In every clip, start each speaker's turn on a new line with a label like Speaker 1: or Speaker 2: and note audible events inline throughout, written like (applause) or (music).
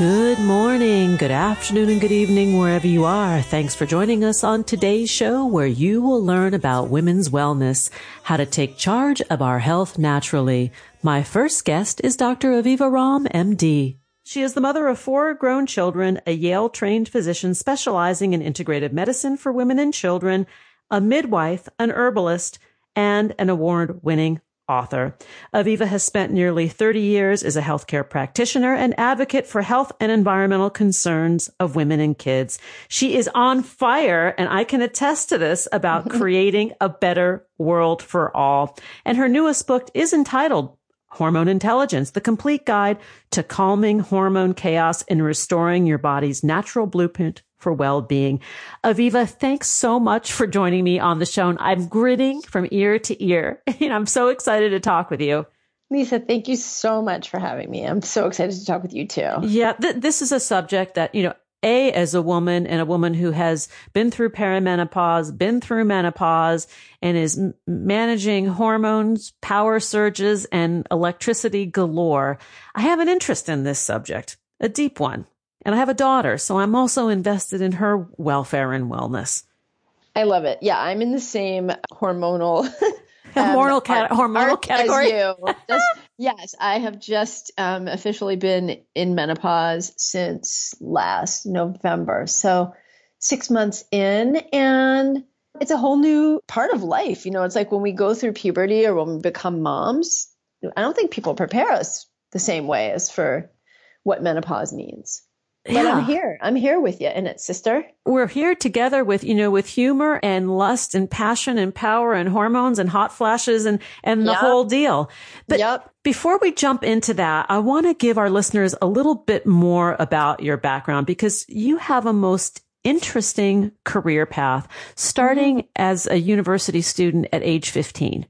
Speaker 1: Good morning, good afternoon, and good evening, wherever you are. Thanks for joining us on today's show, where you will learn about women's wellness, how to take charge of our health naturally. My first guest is Dr. Aviva Romm, MD. She is the mother of four grown children, a Yale trained physician specializing in integrative medicine for women and children, a midwife, an herbalist, and an award winning author. Aviva has spent nearly 30 years as a healthcare practitioner and advocate for health and environmental concerns of women and kids. She is on fire, and I can attest to this about (laughs) creating a better world for all. And her newest book is entitled Hormone Intelligence, the complete guide to calming hormone chaos and restoring your body's natural blueprint for well-being. Aviva, thanks so much for joining me on the show. And I'm grinning from ear to ear. (laughs) And I'm so excited to talk with you.
Speaker 2: Lisa, thank you so much for having me. I'm so excited to talk with you too.
Speaker 1: Yeah, th- this is a subject that, you know, a, as a woman and a woman who has been through perimenopause, been through menopause, and is m- managing hormones, power surges, and electricity galore. I have an interest in this subject, a deep one. And I have a daughter, so I'm also invested in her welfare and wellness.
Speaker 2: I love it. Yeah, I'm in the same hormonal (laughs)
Speaker 1: hormonal, cat- hormonal category. (laughs)
Speaker 2: Just, yes, I have just um, officially been in menopause since last November. So six months in, and it's a whole new part of life. You know, it's like when we go through puberty or when we become moms, I don't think people prepare us the same way as for what menopause means. But yeah. I'm here. I'm here with you in it, sister.
Speaker 1: We're here together with, you know, with humor and lust and passion and power and hormones and hot flashes and, and the yep. whole deal. But yep. before we jump into that, I want to give our listeners a little bit more about your background because you have a most interesting career path starting mm-hmm. as a university student at age 15.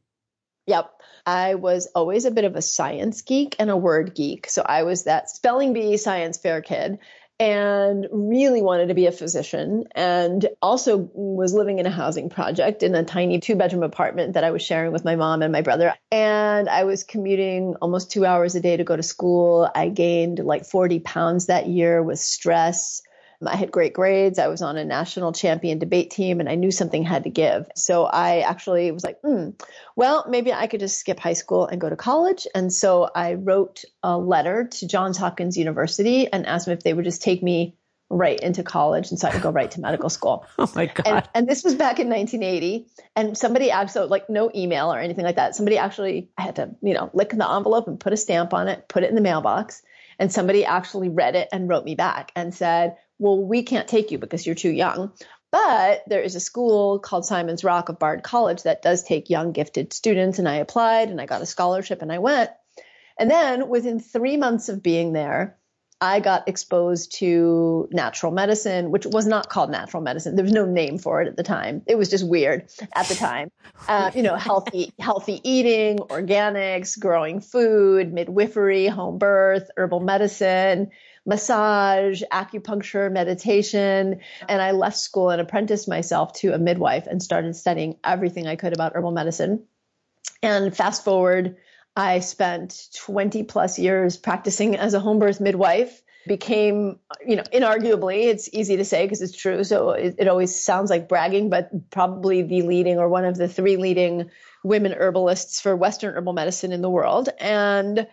Speaker 2: Yep. I was always a bit of a science geek and a word geek. So I was that spelling bee science fair kid and really wanted to be a physician and also was living in a housing project in a tiny two bedroom apartment that I was sharing with my mom and my brother. And I was commuting almost two hours a day to go to school. I gained like 40 pounds that year with stress. I had great grades. I was on a national champion debate team and I knew something had to give. So I actually was like, hmm, well, maybe I could just skip high school and go to college. And so I wrote a letter to Johns Hopkins University and asked them if they would just take me right into college and so I could go right to medical school. (laughs)
Speaker 1: oh my God.
Speaker 2: And, and, this was back in 1980. And somebody actually, like no email or anything like that. Somebody actually, I had to, you know, lick the envelope and put a stamp on it, put it in the mailbox. And somebody actually read it and wrote me back and said, well, we can't take you because you're too young. But there is a school called Simon's Rock of Bard College that does take young, gifted students. And I applied and I got a scholarship and I went. And then within three months of being there, I got exposed to natural medicine, which was not called natural medicine. There was no name for it at the time. It was just weird at the time. Uh, you know, healthy, (laughs) healthy eating, organics, growing food, midwifery, home birth, herbal medicine, massage, acupuncture, meditation. And I left school and apprenticed myself to a midwife and started studying everything I could about herbal medicine. And fast forward, I spent 20 plus years practicing as a home birth midwife became, you know, inarguably, it's easy to say because it's true. So it, it, always sounds like bragging, but probably the leading or one of the three leading women herbalists for Western herbal medicine in the world. And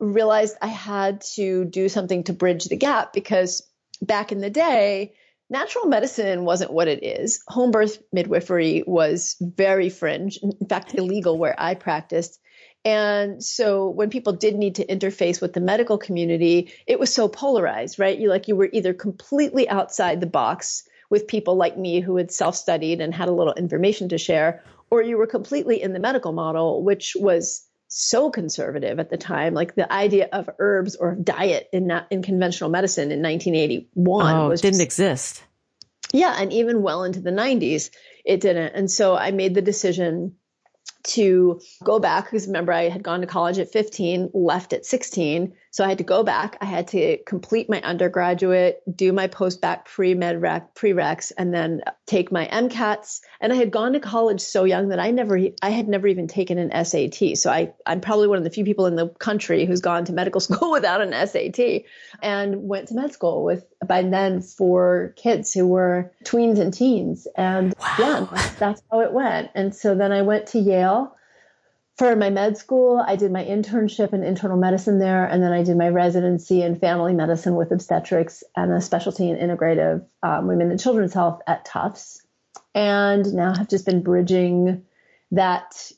Speaker 2: realized I had to do something to bridge the gap because back in the day, natural medicine wasn't what it is. Home birth midwifery was very fringe, in fact, illegal where I practiced. And so when people did need to interface with the medical community, it was so polarized, right? You like you were either completely outside the box with people like me who had self-studied and had a little information to share, or you were completely in the medical model, which was so conservative at the time. Like the idea of herbs or diet in not, in conventional medicine in 1981
Speaker 1: oh,
Speaker 2: was
Speaker 1: didn't
Speaker 2: just,
Speaker 1: exist.
Speaker 2: Yeah, and even well into the 90s, it didn't. And so I made the decision to go back because remember I had gone to college at 15, left at 16. So I had to go back. I had to complete my undergraduate, do my post-bac pre-med rec, prereqs, and then take my MCATs. And I had gone to college so young that I never, I had never even taken an SAT. So I, I'm probably one of the few people in the country who's gone to medical (laughs) school without an SAT and went to med school with by then four kids who were tweens and teens. And wow. yeah, that's how it went. And so then I went to Yale for my med school, I did my internship in internal medicine there, and then I did my residency in family medicine with obstetrics and a specialty in integrative um, women and children's health at Tufts. And now have just been bridging that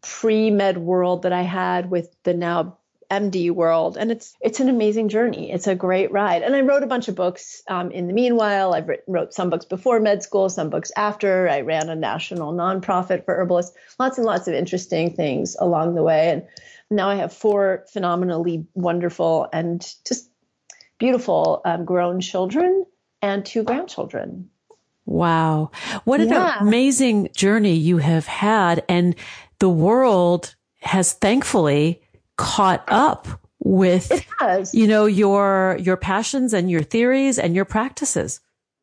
Speaker 2: pre med world that I had with the now MD world, and it's it's an amazing journey. It's a great ride. And I wrote a bunch of books um, in the meanwhile. I've written, wrote some books before med school, some books after. I ran a national nonprofit for herbalists. Lots and lots of interesting things along the way. And now I have four phenomenally wonderful and just beautiful um, grown children and two grandchildren.
Speaker 1: Wow. What an amazing journey you have had. And the world has thankfully caught up with you know your your passions and your theories and your practices.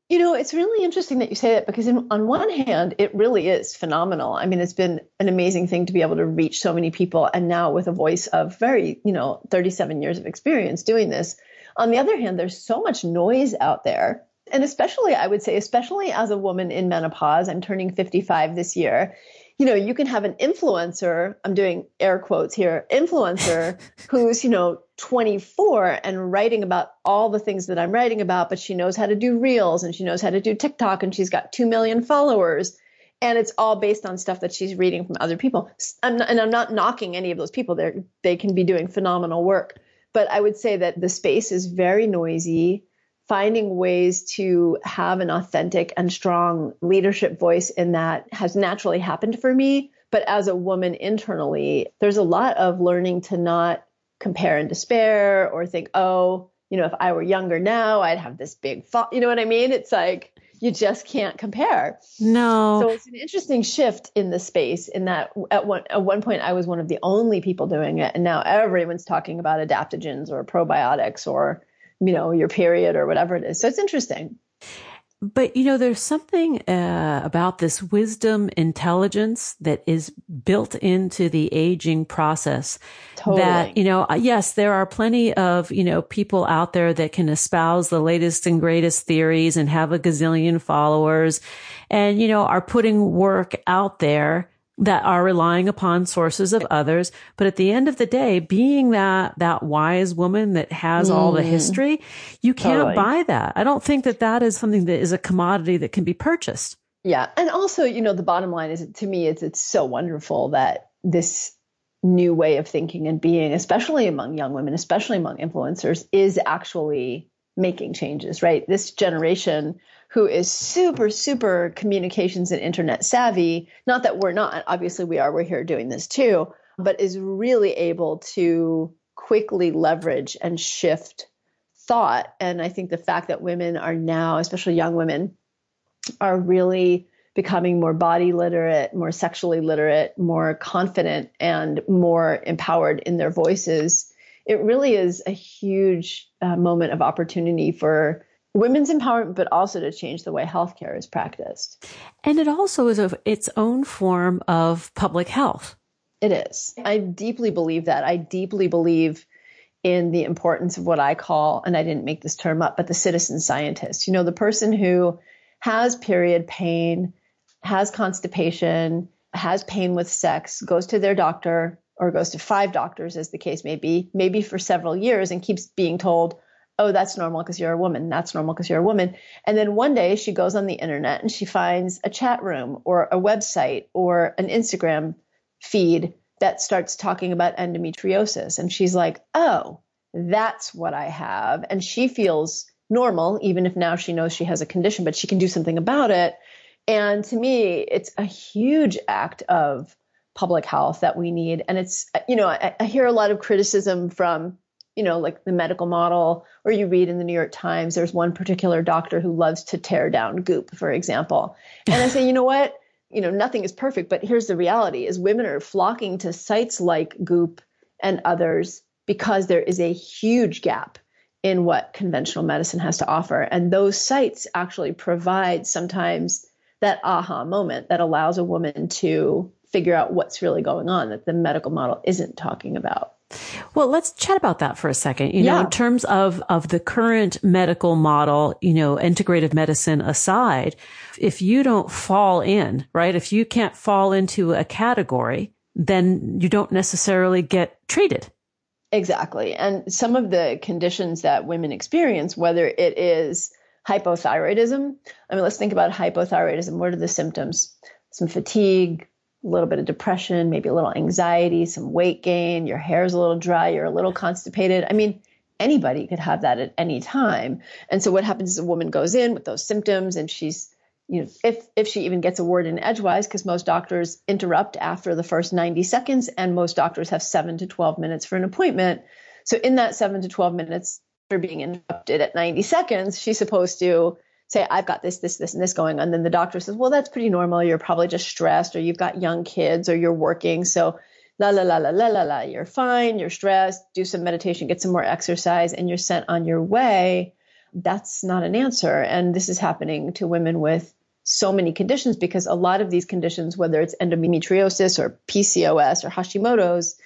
Speaker 2: You know it's really interesting that you say that because in, on one hand it really is phenomenal. I mean it's been an amazing thing to be able to reach so many people and now with a voice of very you know 37 years of experience doing this. On the other hand there's so much noise out there. And especially i would say especially as a woman in menopause i'm turning 55 this year you know, you can have an influencer, I'm doing air quotes here, influencer (laughs) who's, you know, 24 and writing about all the things that I'm writing about, but she knows how to do reels and she knows how to do TikTok and she's got 2 million followers. And it's all based on stuff that she's reading from other people. I'm not, and I'm not knocking any of those people. They they can be doing phenomenal work. But I would say that the space is very noisy finding ways to have an authentic and strong leadership voice in that has naturally happened for me. But as a woman internally, there's a lot of learning to not compare and despair or think, oh, you know, if I were younger now, I'd have this big, fa-. you know what I mean? It's like, you just can't compare.
Speaker 1: No.
Speaker 2: So it's an interesting shift in the space in that at one at one point I was one of the only people doing it and now everyone's talking about adaptogens or probiotics or you know, your period or whatever it is. So it's interesting.
Speaker 1: But you know, there's something uh, about this wisdom intelligence that is built into the aging process.
Speaker 2: Totally.
Speaker 1: That you know, uh, yes, there are plenty of you know people out there that can espouse the latest and greatest theories and have a gazillion followers, and you know are putting work out there that are relying upon sources of others. But at the end of the day, being that, that wise woman that has mm. all the mm. history, you can't totally. buy that. I don't think that that is something that is a commodity that can be purchased.
Speaker 2: Yeah. And also, you know, the bottom line is to me, it's, it's so wonderful that this new way of thinking and being, especially among young women, especially among influencers, is actually making changes, right? This generation who is super, super communications and internet savvy. Not that we're not, obviously we are, we're here doing this too, but is really able to quickly leverage and shift thought. And I think the fact that women are now, especially young women, are really becoming more body literate, more sexually literate, more confident, and more empowered in their voices. It really is a huge uh, moment of opportunity for women's empowerment, but also to change the way healthcare is practiced.
Speaker 1: And it also is of its own form of public health.
Speaker 2: It is. I deeply believe that. I deeply believe in the importance of what I call, and I didn't make this term up, but the citizen scientist. You know, the person who has period pain, has constipation, has pain with sex, goes to their doctor or goes to five doctors, as the case may be, maybe for several years, and keeps being told, oh, that's normal because you're a woman. That's normal because you're a woman. And then one day she goes on the internet and she finds a chat room or a website or an Instagram feed that starts talking about endometriosis. And she's like, oh, that's what I have. And she feels normal, even if now she knows she has a condition, but she can do something about it. And to me, it's a huge act of public health that we need. And it's, you know, I, I hear a lot of criticism from, you know, like the medical model, or you read in the New York Times, there's one particular doctor who loves to tear down goop, for example. And I say, you know what? You know, nothing is perfect, but here's the reality is women are flocking to sites like Goop and others because there is a huge gap in what conventional medicine has to offer. And those sites actually provide sometimes that aha moment that allows a woman to figure out what's really going on that the medical model isn't talking about.
Speaker 1: Well, let's chat about that for a second. You yeah. know, in terms of, of the current medical model, you know, integrative medicine aside, if you don't fall in, right? If you can't fall into a category, then you don't necessarily get treated.
Speaker 2: Exactly. And some of the conditions that women experience, whether it is hypothyroidism, I mean, let's think about hypothyroidism. What are the symptoms? Some fatigue, a little bit of depression, maybe a little anxiety, some weight gain, your hair is a little dry, you're a little constipated. I mean, anybody could have that at any time. And so what happens is a woman goes in with those symptoms and she's you know, if if she even gets a word in edgewise, because most doctors interrupt after the first 90 seconds, and most doctors have seven to 12 minutes for an appointment. So in that seven to 12 minutes for being interrupted at 90 seconds, she's supposed to say, I've got this, this, this, and this going on. And then the doctor says, Well, that's pretty normal. You're probably just stressed, or you've got young kids, or you're working. So la la la la la la la, you're fine, you're stressed, do some meditation, get some more exercise, and you're sent on your way. That's not an answer. And this is happening to women with so many conditions because a lot of these conditions, whether it's endometriosis or PCOS or Hashimoto's,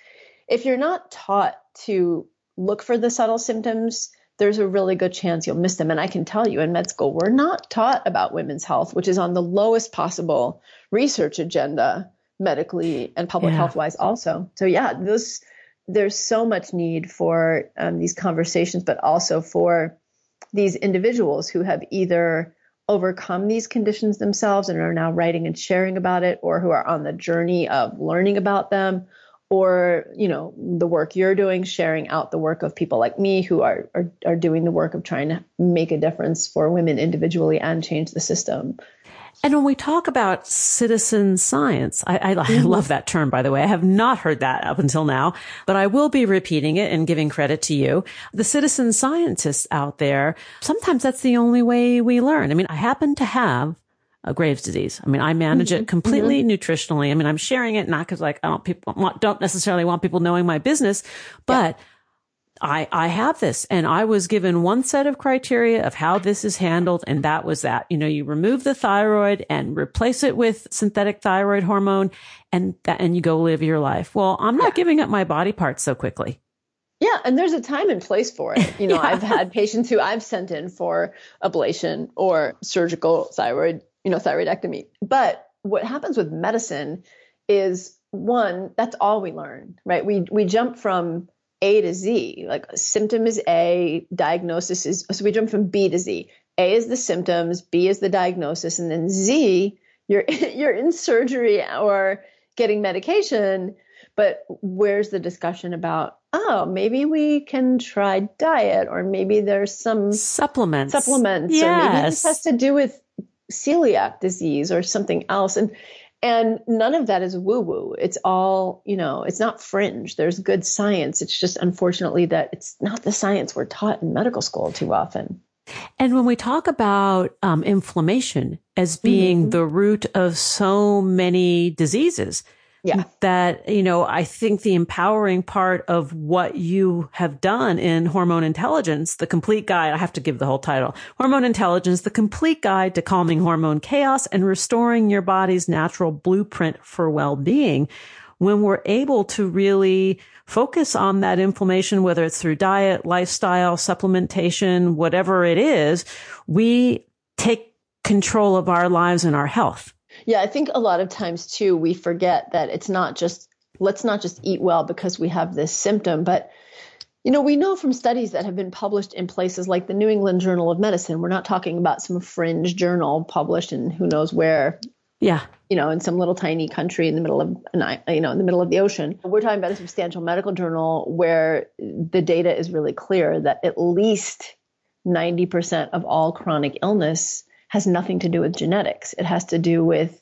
Speaker 2: if you're not taught to look for the subtle symptoms, there's a really good chance you'll miss them. And I can tell you in med school, we're not taught about women's health, which is on the lowest possible research agenda medically and public yeah. health wise also. So yeah, those there's so much need for um, these conversations, but also for these individuals who have either overcome these conditions themselves and are now writing and sharing about it or who are on the journey of learning about them or you know the work you're doing sharing out the work of people like me who are, are are doing the work of trying to make a difference for women individually and change the system
Speaker 1: and when we talk about citizen science, I, I, I, mm-hmm. love that term, by the way. I have not heard that up until now, but I will be repeating it and giving credit to you. The citizen scientists out there, sometimes that's the only way we learn. I mean, I happen to have a Graves disease. I mean, I manage mm-hmm. it completely mm-hmm. nutritionally. I mean, I'm sharing it not because like I don't people want, don't necessarily want people knowing my business, but yeah. I, I have this and I was given one set of criteria of how this is handled. And that was that, you know, you remove the thyroid and replace it with synthetic thyroid hormone and that, and you go live your life. Well, I'm not yeah. giving up my body parts so quickly.
Speaker 2: Yeah, and there's a time and place for it. (laughs) You know, yeah. I've had patients who I've sent in for ablation or surgical thyroid, you know, thyroidectomy. But what happens with medicine is one, that's all we learn, right? We we jump from a to Z. Like symptom is A, diagnosis is so we jump from B to Z. A is the symptoms, B is the diagnosis, and then Z, you're (laughs) you're in surgery or getting medication. But where's the discussion about, oh, maybe we can try diet, or maybe there's some
Speaker 1: supplements.
Speaker 2: Supplements. Yes. Or maybe this has to do with celiac disease or something else. And and none of that is woo woo. It's all, you know, it's not fringe. There's good science. It's just unfortunately that it's not the science we're taught in medical school too often.
Speaker 1: And when we talk about um, inflammation as being mm-hmm. the root of so many diseases,
Speaker 2: yeah.
Speaker 1: That, you know, I think the empowering part of what you have done in hormone intelligence, the complete guide, I have to give the whole title, hormone intelligence, the complete guide to calming hormone chaos and restoring your body's natural blueprint for well-being. When we're able to really focus on that inflammation, whether it's through diet, lifestyle, supplementation, whatever it is, we take control of our lives and our health.
Speaker 2: Yeah, I think a lot of times too, we forget that it's not just, let's not just eat well because we have this symptom, but You know, we know from studies that have been published in places like the New England Journal of Medicine, we're not talking about some fringe journal published in who knows where.
Speaker 1: Yeah.
Speaker 2: You know, in some little tiny country in the middle of, you know, in the middle of the ocean. We're talking about a substantial medical journal where the data is really clear that at least 90% of all chronic illness has nothing to do with genetics. It has to do with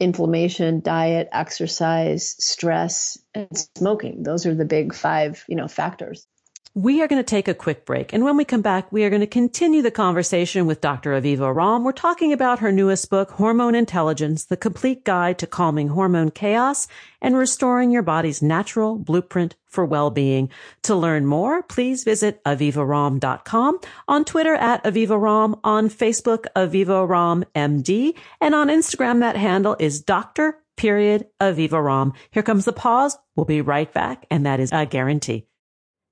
Speaker 2: inflammation, diet, exercise, stress, and smoking. Those are the big five, you know, factors.
Speaker 1: We are going to take a quick break. And when we come back, we are going to continue the conversation with Dr. Aviva Romm. We're talking about her newest book, Hormone Intelligence, the complete guide to calming hormone chaos and restoring your body's natural blueprint for well-being. To learn more, please visit avivaromm.com, on Twitter at avivaromm, on Facebook, Aviva MD, and on Instagram, that handle is Dr. Period Aviva Romm. Here comes the pause. We'll be right back, and that is a guarantee.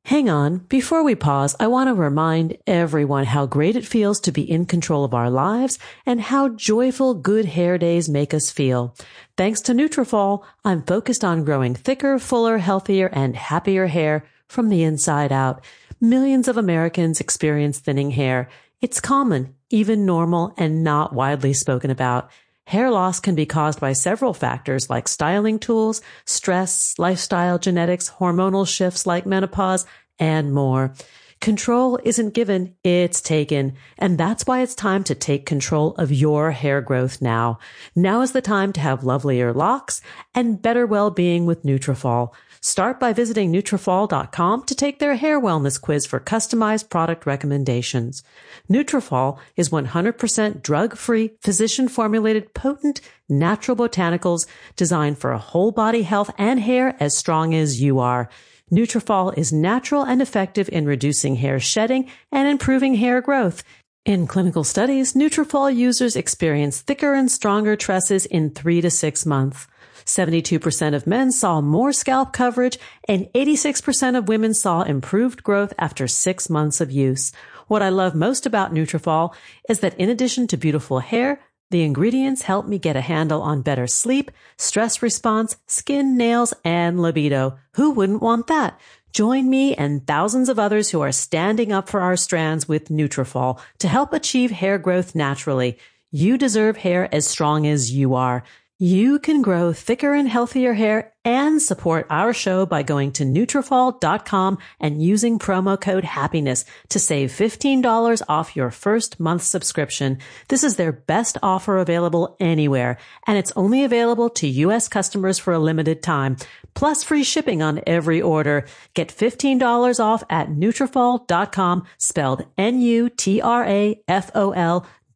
Speaker 1: Hang on. Before we pause, I want to remind everyone how great it feels to be in control of our lives and how joyful good hair days make us feel. Thanks to Nutrafol, I'm focused on growing thicker, fuller, healthier, and happier hair from the inside out. Millions of Americans experience thinning hair. It's common, even normal, and not widely spoken about. Hair loss can be caused by several factors like styling tools, stress, lifestyle, genetics, hormonal shifts like menopause, and more. Control isn't given, it's taken. And that's why it's time to take control of your hair growth now. Now is the time to have lovelier locks and better well-being with Nutrafol. Start by visiting Nutrafol.com to take their hair wellness quiz for customized product recommendations. Nutrafol is 100% drug-free, physician-formulated, potent, natural botanicals designed for a whole body health and hair as strong as you are. Nutrafol is natural and effective in reducing hair shedding and improving hair growth. In clinical studies, Nutrafol users experience thicker and stronger tresses in three to six months. 72% of men saw more scalp coverage and 86% of women saw improved growth after six months of use. What I love most about Nutrafol is that in addition to beautiful hair, the ingredients help me get a handle on better sleep, stress response, skin, nails, and libido. Who wouldn't want that? Join me and thousands of others who are standing up for our strands with Nutrafol to help achieve hair growth naturally. You deserve hair as strong as you are. You can grow thicker and healthier hair and support our show by going to Nutrafol.com and using promo code happiness to save $15 off your first month subscription. This is their best offer available anywhere, and it's only available to U.S. customers for a limited time, plus free shipping on every order. Get $15 off at Nutrafol.com, spelled N-U-T-R-A-F-O-L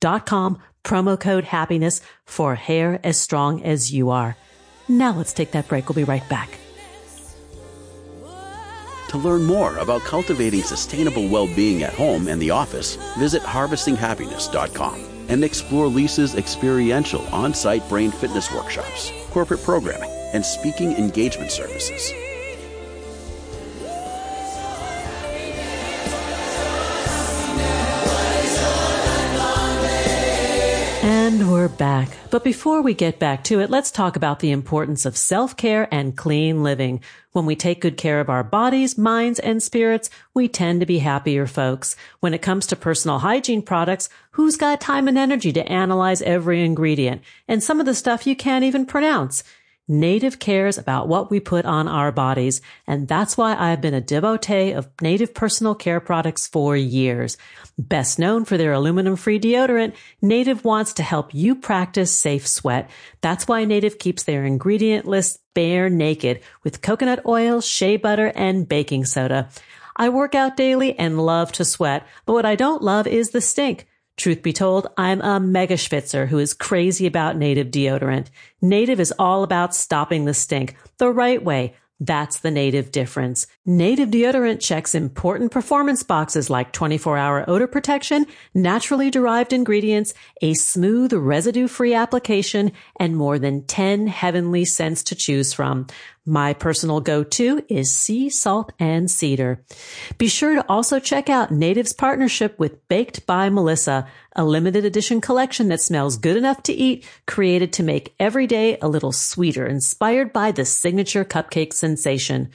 Speaker 1: dot com promo code happiness for hair as strong as you are. Now let's take that break. We'll be right back.
Speaker 3: To learn more about cultivating sustainable well-being at home and the office, visit harvestinghappiness.com and explore Lisa's experiential on-site brain fitness workshops, corporate programming, and speaking engagement services.
Speaker 1: And we're back. But before we get back to it, let's talk about the importance of self-care and clean living. When we take good care of our bodies, minds, and spirits, we tend to be happier folks. When it comes to personal hygiene products, who's got time and energy to analyze every ingredient and some of the stuff you can't even pronounce? Native cares about what we put on our bodies, and that's why I've been a devotee of Native personal care products for years. Best known for their aluminum-free deodorant, Native wants to help you practice safe sweat. That's why Native keeps their ingredient list bare naked with coconut oil, shea butter, and baking soda. I work out daily and love to sweat, but what I don't love is the stink. Truth be told, I'm a mega schwitzer who is crazy about native deodorant. Native is all about stopping the stink the right way. That's the native difference. Native deodorant checks important performance boxes like 24 hour odor protection, naturally derived ingredients, a smooth residue free application, and more than 10 heavenly scents to choose from. My personal go-to is sea salt and cedar. Be sure to also check out Native's partnership with Baked by Melissa, a limited edition collection that smells good enough to eat, created to make every day a little sweeter, inspired by the signature cupcake sensation.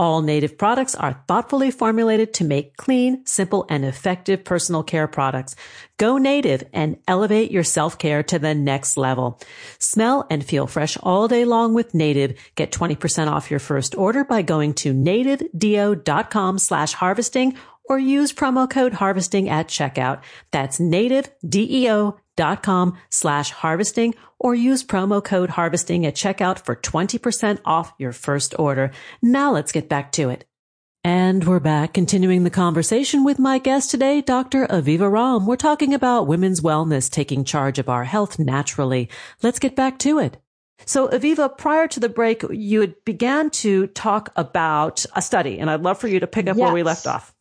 Speaker 1: All native products are thoughtfully formulated to make clean, simple, and effective personal care products. Go native and elevate your self-care to the next level. Smell and feel fresh all day long with native. Get 20% off your first order by going to nativedeo.com slash harvesting or use promo code harvesting at checkout. That's nativedeo.com slash harvesting or use promo code harvesting at checkout for 20% off your first order. Now let's get back to it. And we're back continuing the conversation with my guest today, Dr. Aviva Romm. We're talking about women's wellness, taking charge of our health naturally. Let's get back to it. So Aviva, prior to the break, you had began to talk about a study, and I'd love for you to pick up yes. where we left off.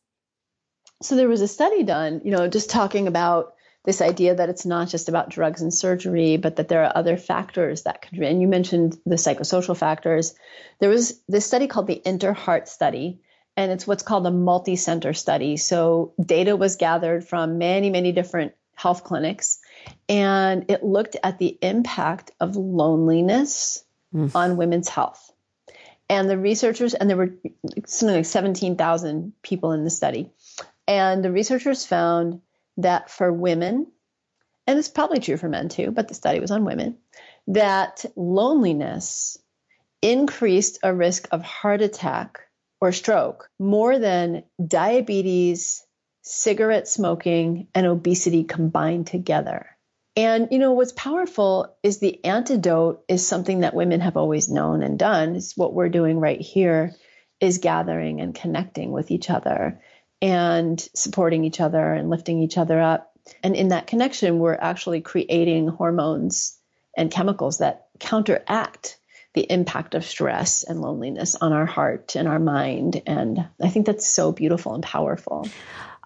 Speaker 2: So there was a study done, you know, just talking about this idea that it's not just about drugs and surgery, but that there are other factors that could. And you mentioned the psychosocial factors. There was this study called the InterHeart study, and it's what's called a multi-center study. So data was gathered from many, many different health clinics, and it looked at the impact of loneliness mm. on women's health. And the researchers, and there were something like 17,000 people in the study, and the researchers found that for women, and it's probably true for men too, but the study was on women, that loneliness increased a risk of heart attack or stroke more than diabetes, cigarette smoking, and obesity combined together. And you know what's powerful is the antidote is something that women have always known and done. It's what we're doing right here is gathering and connecting with each other and supporting each other and lifting each other up. And in that connection, we're actually creating hormones and chemicals that counteract the impact of stress and loneliness on our heart and our mind. And I think that's so beautiful and powerful.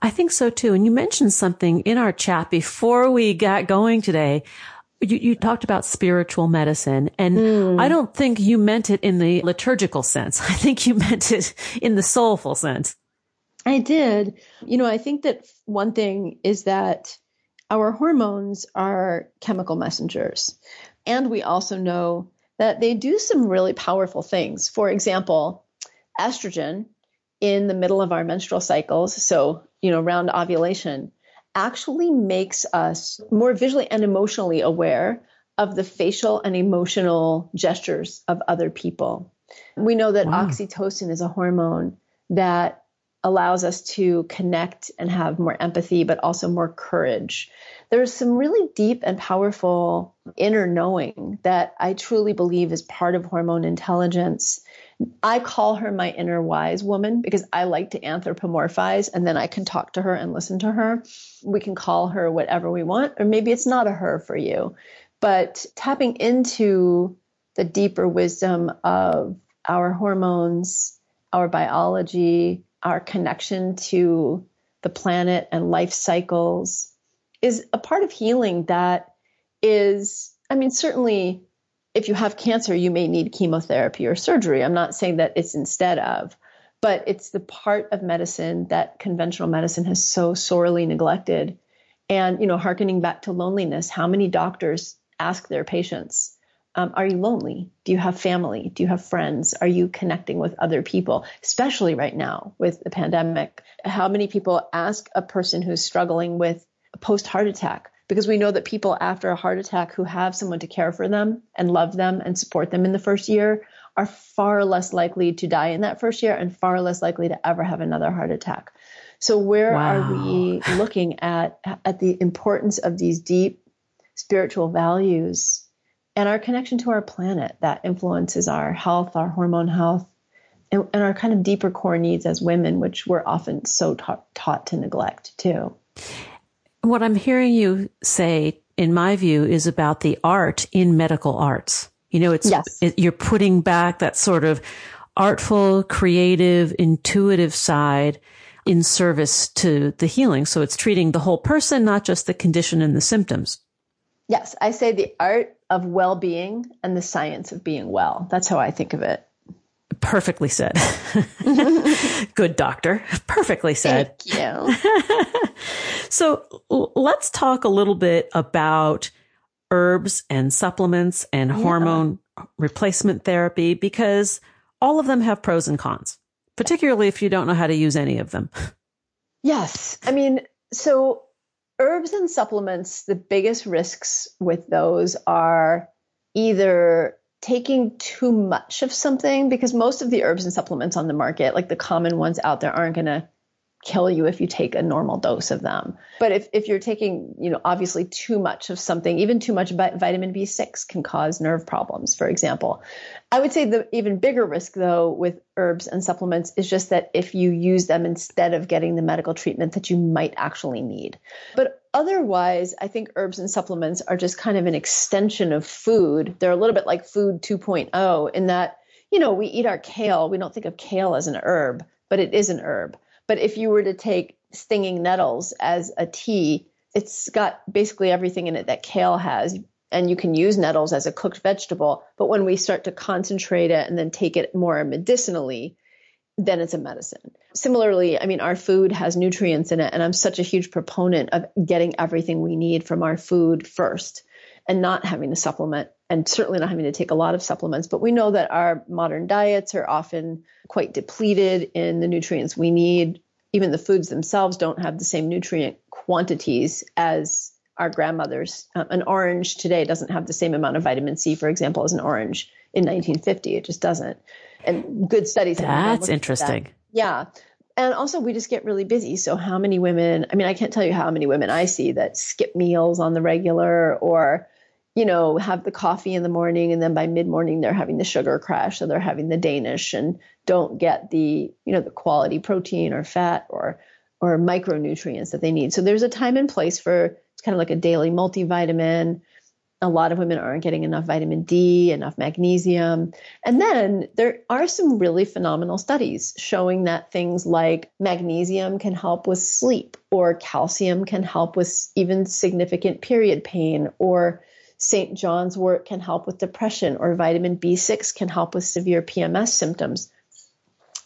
Speaker 1: I think so too. And you mentioned something in our chat before we got going today. You, you talked about spiritual medicine, and mm. I don't think you meant it in the liturgical sense. (laughs) I think you meant it in the soulful sense.
Speaker 2: I did. You know, I think that one thing is that our hormones are chemical messengers. And we also know that they do some really powerful things. For example, estrogen in the middle of our menstrual cycles, so, you know, around ovulation, actually makes us more visually and emotionally aware of the facial and emotional gestures of other people. We know that wow. oxytocin is a hormone that allows us to connect and have more empathy, but also more courage. There's some really deep and powerful inner knowing that I truly believe is part of hormone intelligence. I call her my inner wise woman because I like to anthropomorphize and then I can talk to her and listen to her. We can call her whatever we want, or maybe it's not a her for you. But tapping into the deeper wisdom of our hormones, our biology, our connection to the planet and life cycles is a part of healing that is, I mean, certainly if you have cancer, you may need chemotherapy or surgery. I'm not saying that it's instead of, but it's the part of medicine that conventional medicine has so sorely neglected. And, you know, harkening back to loneliness, how many doctors ask their patients, um, are you lonely? Do you have family? Do you have friends? Are you connecting with other people, especially right now with the pandemic? How many people ask a person who's struggling with a post heart attack? Because we know that people after a heart attack who have someone to care for them and love them and support them in the first year are far less likely to die in that first year and far less likely to ever have another heart attack. So where wow. are we looking at at the importance of these deep spiritual values and our connection to our planet that influences our health, our hormone health, and, and our kind of deeper core needs as women, which we're often so ta- taught to neglect too.
Speaker 1: What I'm hearing you say, in my view, is about the art in medical arts. You know, it's yes. it, you're putting back that sort of artful, creative, intuitive side in service to the healing. So it's treating the whole person, not just the condition and the symptoms.
Speaker 2: Yes, I say the art of well being and the science of being well. That's how I think of it.
Speaker 1: Perfectly said. (laughs) Good doctor. Perfectly said.
Speaker 2: Thank you. (laughs)
Speaker 1: so let's talk a little bit about herbs and supplements and yeah. hormone replacement therapy because all of them have pros and cons. particularly if you don't know how to use any of them.
Speaker 2: Yes. I mean, so herbs and supplements, the biggest risks with those are either taking too much of something because most of the herbs and supplements on the market, like the common ones out there, aren't going to kill you if you take a normal dose of them. But if, if you're taking, you know, obviously too much of something, even too much vitamin B6 can cause nerve problems, for example. I would say the even bigger risk though with herbs and supplements is just that if you use them instead of getting the medical treatment that you might actually need. But otherwise, I think herbs and supplements are just kind of an extension of food. They're a little bit like food 2.0 in that, you know, we eat our kale. We don't think of kale as an herb, but it is an herb. But if you were to take stinging nettles as a tea, it's got basically everything in it that kale has. And you can use nettles as a cooked vegetable. But when we start to concentrate it and then take it more medicinally, then it's a medicine. Similarly, I mean, our food has nutrients in it. And I'm such a huge proponent of getting everything we need from our food first and not having to supplement and certainly not having to take a lot of supplements. But we know that our modern diets are often quite depleted in the nutrients we need. Even the foods themselves don't have the same nutrient quantities as our grandmothers. Um, an orange today doesn't have the same amount of vitamin C, for example, as an orange in 1950. It just doesn't. And good studies.
Speaker 1: That's interesting. That.
Speaker 2: Yeah. And also, we just get really busy. So, how many women? I mean, I can't tell you how many women I see that skip meals on the regular or you know, have the coffee in the morning and then by mid morning they're having the sugar crash. So they're having the Danish and don't get the, you know, the quality protein or fat or, or micronutrients that they need. So there's a time and place for it's kind of like a daily multivitamin. A lot of women aren't getting enough vitamin D, enough magnesium. And then there are some really phenomenal studies showing that things like magnesium can help with sleep or calcium can help with even significant period pain or St. John's wort can help with depression, or vitamin B6 can help with severe PMS symptoms.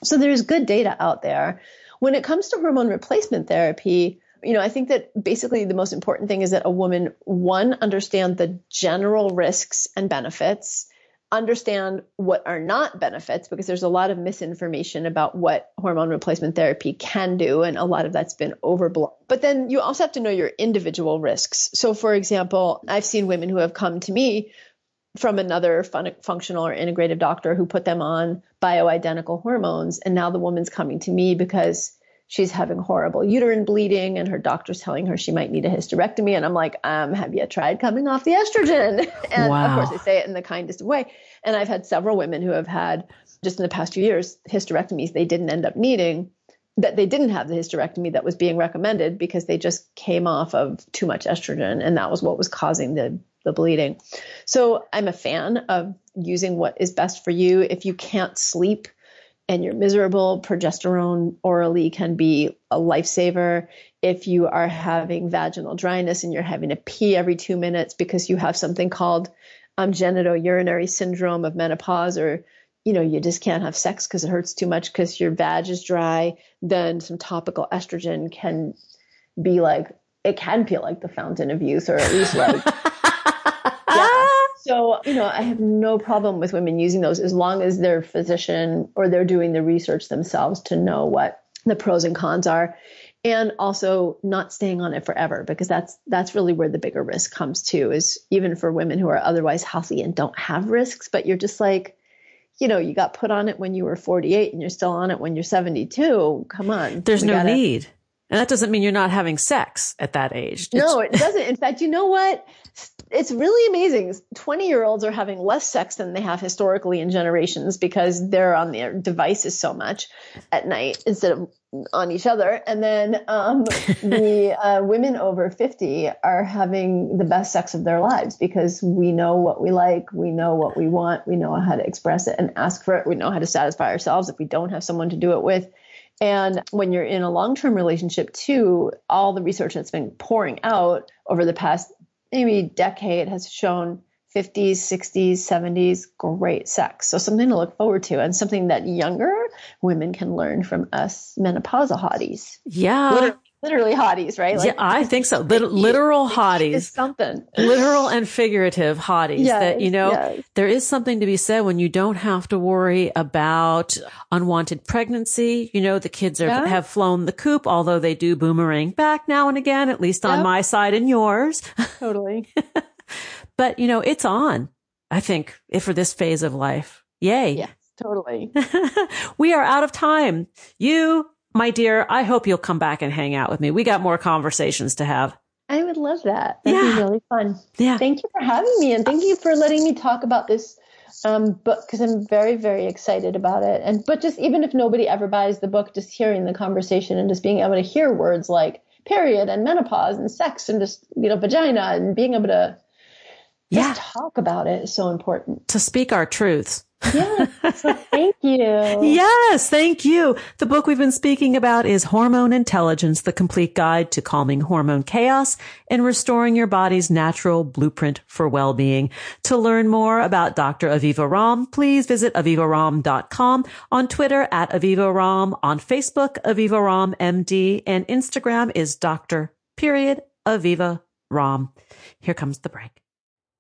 Speaker 2: So there's good data out there. When it comes to hormone replacement therapy, you know, I think that basically the most important thing is that a woman, one, understand the general risks and benefits understand what are not benefits because there's a lot of misinformation about what hormone replacement therapy can do and a lot of that's been overblown. But then you also have to know your individual risks. So for example i've seen women who have come to me from another fun- functional or integrative doctor who put them on bioidentical hormones and now the woman's coming to me because she's having horrible uterine bleeding and her doctor's telling her she might need a hysterectomy. And I'm like, um, have you tried coming off the estrogen? (laughs) and wow. of course, they say it in the kindest way. And I've had several women who have had just in the past few years hysterectomies they didn't end up needing that they didn't have the hysterectomy that was being recommended because they just came off of too much estrogen and that was what was causing the the bleeding. So I'm a fan of using what is best for you. If you can't sleep, and you're miserable, progesterone orally can be a lifesaver. If you are having vaginal dryness and you're having to pee every two minutes because you have something called um, genitourinary syndrome of menopause, or you know you just can't have sex because it hurts too much because your vag is dry, then some topical estrogen can be like it can feel like the fountain of youth, or at least like (laughs) So, you know, I have no problem with women using those as long as their physician or they're doing the research themselves to know what the pros and cons are. And also not staying on it forever because that's that's really where the bigger risk comes to is even for women who are otherwise healthy and don't have risks but you're just like you know you got put on it when you were 48 and you're still on it when you're 72 come on.
Speaker 1: There's no gotta, need and that doesn't mean you're not having sex at that age.
Speaker 2: No, it doesn't. In fact, you know what? it's really amazing. 20 year olds are having less sex than they have historically in generations because they're on their devices so much at night instead of on each other. And then um, (laughs) the uh, women over 50 are having the best sex of their lives because we know what we like, we know what we want, we know how to express it and ask for it, we know how to satisfy ourselves if we don't have someone to do it with. And when you're in a long term relationship, too, all the research that's been pouring out over the past maybe decade has shown 50s, 60s, 70s, great sex. So something to look forward to and something that younger women can learn from us menopausal hotties.
Speaker 1: Yeah.
Speaker 2: literally hotties, right?
Speaker 1: Like, yeah, I think so. Lit- literal hotties.
Speaker 2: something.
Speaker 1: Literal and figurative hotties. Yes, that, you know, yes. there is something to be said when you don't have to worry about unwanted pregnancy. You know, the kids are, yeah. have flown the coop, although they do boomerang back now and again, at least on my side and yours. (laughs)
Speaker 2: Totally.
Speaker 1: but, you know, it's on, I think, for this phase of life. Yay.
Speaker 2: Yeah, totally. (laughs)
Speaker 1: we are out of time. You my dear, I hope you'll come back and hang out with me. We got more conversations to have.
Speaker 2: I would love that. That'd yeah. be really fun.
Speaker 1: Yeah.
Speaker 2: Thank you for having me and thank you for letting me talk about this um, book because I'm very, very excited about it. And but just even if nobody ever buys the book, just hearing the conversation and just being able to hear words like period and menopause and sex and just you know vagina and being able to yeah. talk about it is so important.
Speaker 1: To speak our truths.
Speaker 2: Yeah. So thank you. (laughs)
Speaker 1: yes, thank you. The book we've been speaking about is Hormone Intelligence, the complete guide to calming hormone chaos and restoring your body's natural blueprint for well-being. To learn more about Dr. Aviva Romm, please visit avivaromm.com, on Twitter at Aviva Romm, on Facebook, Aviva Romm MD, and Instagram is Dr. Period Aviva Romm. Here comes the break.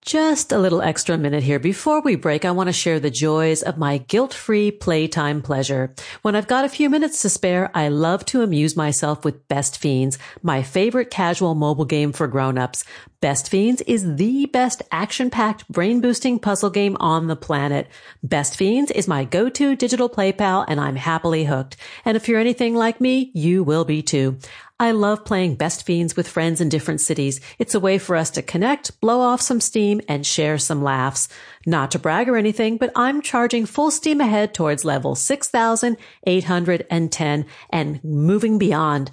Speaker 1: Just a little extra minute here. Before we break, I want to share the joys of my guilt-free playtime pleasure. When I've got a few minutes to spare, I love to amuse myself with Best Fiends, my favorite casual mobile game for grown-ups. Best Fiends is the best action-packed brain-boosting puzzle game on the planet. Best Fiends is my go-to digital play pal and I'm happily hooked. And if you're anything like me, you will be too. I love playing Best Fiends with friends in different cities. It's a way for us to connect, blow off some steam, and share some laughs. Not to brag or anything, but I'm charging full steam ahead towards level 6,810 and moving beyond.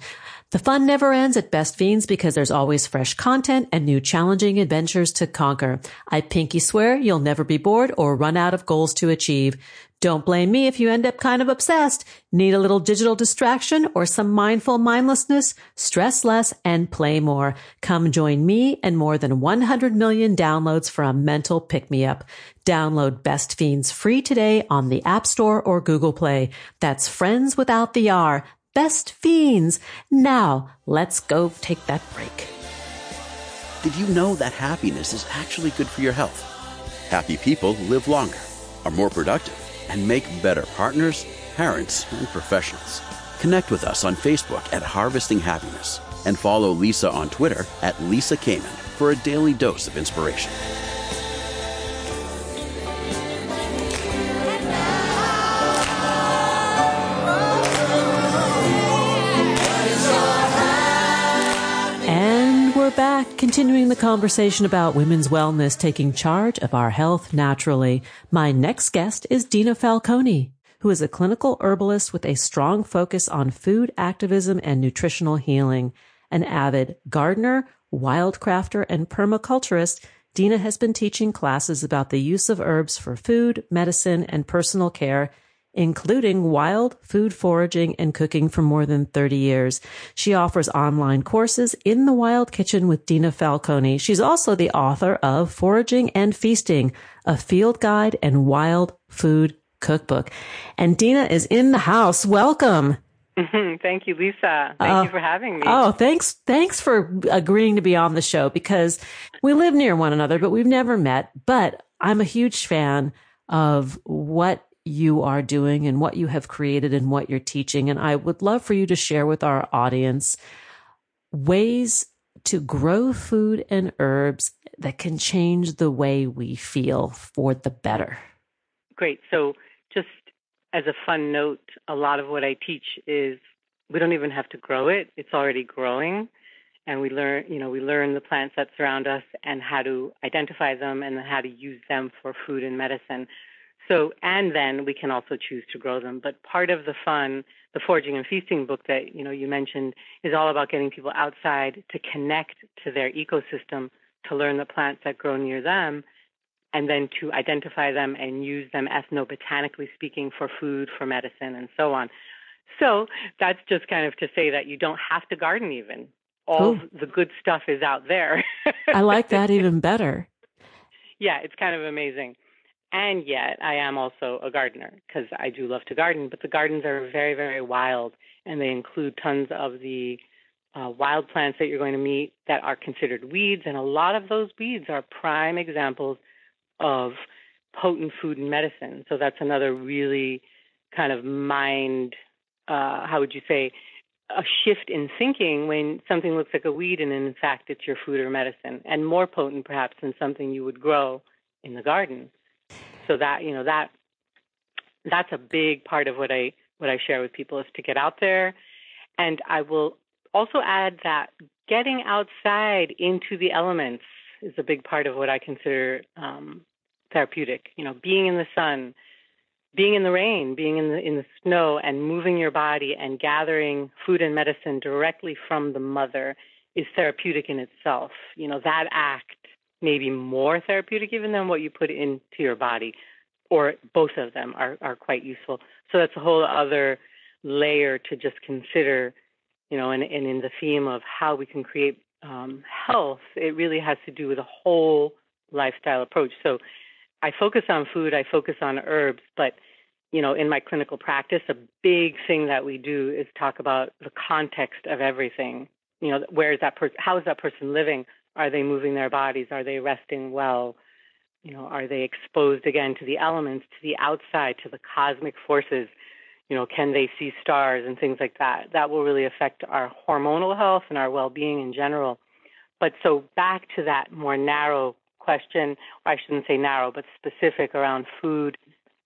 Speaker 1: The fun never ends at Best Fiends because there's always fresh content and new challenging adventures to conquer. I pinky swear you'll never be bored or run out of goals to achieve. Don't blame me if you end up kind of obsessed. Need a little digital distraction or some mindful mindlessness? Stress less and play more. Come join me and more than 100 million downloads for a mental pick me up. Download Best Fiends free today on the App Store or Google Play. That's friends without the R. Best Fiends. Now let's go take that break.
Speaker 3: Did you know that happiness is actually good for your health? Happy people live longer, are more productive and make better partners, parents, and professionals. Connect with us on Facebook at Harvesting Happiness and follow Lisa on Twitter at Lisa Kamen for a daily dose of inspiration.
Speaker 1: Back, continuing the conversation about women's wellness, taking charge of our health naturally. My next guest is Dina Falconi, who is a clinical herbalist with a strong focus on food activism and nutritional healing. An avid gardener, wildcrafter, and permaculturist, Dina has been teaching classes about the use of herbs for food, medicine, and personal care including wild food foraging and cooking for more than 30 years. She offers online courses in the wild kitchen with Dina Falconi. She's also the author of Foraging and Feasting, a field guide and wild food cookbook. And Dina is in the house. Welcome. (laughs)
Speaker 4: Thank you, Lisa. Thank uh, you for having me.
Speaker 1: Oh, thanks. Thanks for agreeing to be on the show because we live near one another, but we've never met. But I'm a huge fan of what you are doing and what you have created and what you're teaching. And I would love for you to share with our audience ways to grow food and herbs that can change the way we feel for the better.
Speaker 4: Great. So, just as a fun note, a lot of what I teach is we don't even have to grow it, it's already growing. And we learn, you know, we learn the plants that surround us and how to identify them and how to use them for food and medicine. So, and then we can also choose to grow them. But part of the fun, the Foraging and Feasting book that, you know, you mentioned is all about getting people outside to connect to their ecosystem, to learn the plants that grow near them, and then to identify them and use them ethnobotanically speaking for food, for medicine, and so on. So that's just kind of to say that you don't have to garden even. All the good stuff is out there.
Speaker 1: I like that (laughs) even better.
Speaker 4: Yeah, it's kind of amazing. And yet, I am also a gardener because I do love to garden, but the gardens are very, very wild and they include tons of the uh, wild plants that you're going to meet that are considered weeds, and a lot of those weeds are prime examples of potent food and medicine. So that's another really kind of mind, uh, how would you say, a shift in thinking when something looks like a weed and in fact it's your food or medicine, and more potent perhaps than something you would grow in the garden. So that you know that that's a big part of what I what I share with people is to get out there, and I will also add that getting outside into the elements is a big part of what I consider um, therapeutic. You know, being in the sun, being in the rain, being in the in the snow, and moving your body and gathering food and medicine directly from the mother is therapeutic in itself. You know, that act may be more therapeutic even than what you put into your body, or both of them are are quite useful. So that's a whole other layer to just consider you know, and, and in the theme of how we can create um, health, it really has to do with a whole lifestyle approach. So I focus on food, I focus on herbs, but you know, in my clinical practice, a big thing that we do is talk about the context of everything. You know, where is that person? How is that person living? Are they moving their bodies? Are they resting well? You know, are they exposed again to the elements, to the outside, to the cosmic forces? you know, can they see stars and things like that? That will really affect our hormonal health and our well-being in general. But so back to that more narrow question, I shouldn't say narrow, but specific around food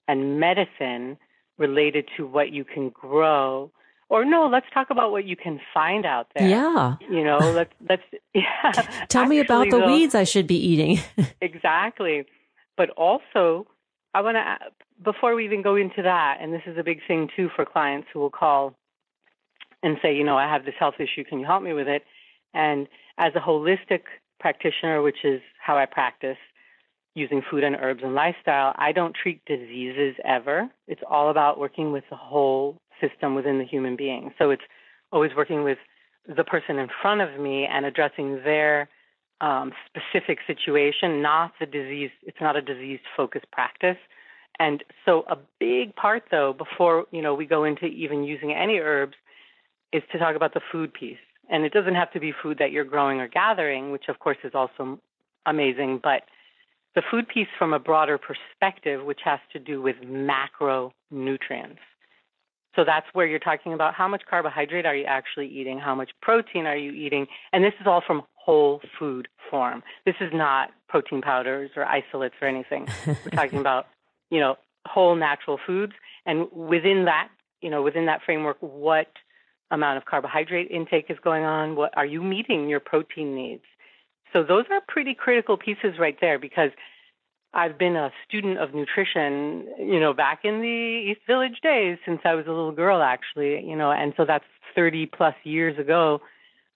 Speaker 4: and medicine related to what you can grow. Or no, let's talk about what you can find out there.
Speaker 1: Yeah.
Speaker 4: You know, (laughs) let's let's (laughs) yeah.
Speaker 1: Tell me about the
Speaker 4: though,
Speaker 1: weeds I should be eating. (laughs)
Speaker 4: exactly. But also I want to, before we even go into that, and this is a big thing too for clients who will call and say, you know, I have this health issue, can you help me with it? And as a holistic practitioner, which is how I practice using food and herbs and lifestyle, I don't treat diseases ever. It's all about working with the whole system within the human being. So it's always working with the person in front of me and addressing their um, specific situation, not the disease. It's not a disease focused practice. And so a big part though, before, you know, we go into even using any herbs is to talk about the food piece. And it doesn't have to be food that you're growing or gathering, which of course is also amazing, but the food piece from a broader perspective, which has to do with macronutrients. So that's where you're talking about how much carbohydrate are you actually eating, how much protein are you eating, and this is all from whole food form. This is not protein powders or isolates or anything. We're (laughs) talking about, you know, whole natural foods. And within that, you know, within that framework, what amount of carbohydrate intake is going on? What are you meeting your protein needs? So those are pretty critical pieces right there because I've been a student of nutrition, you know, back in the East Village days since I was a little girl actually, you know, and so that's 30 plus years ago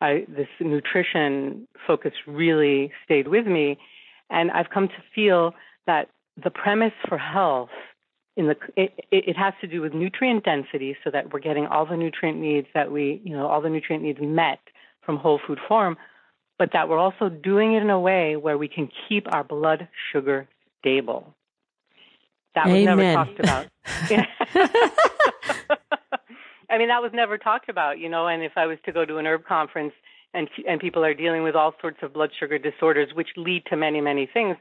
Speaker 4: I, this nutrition focus really stayed with me. And I've come to feel that the premise for health in the it, it has to do with nutrient density so that we're getting all the nutrient needs that we you know all the nutrient needs met from whole food form but that we're also doing it in a way where we can keep our blood sugar stable that was
Speaker 1: Amen.
Speaker 4: never talked about (laughs) (laughs) I mean, that was never talked about, you know. And if I was to go to an herb conference and and people are dealing with all sorts of blood sugar disorders, which lead to many many things,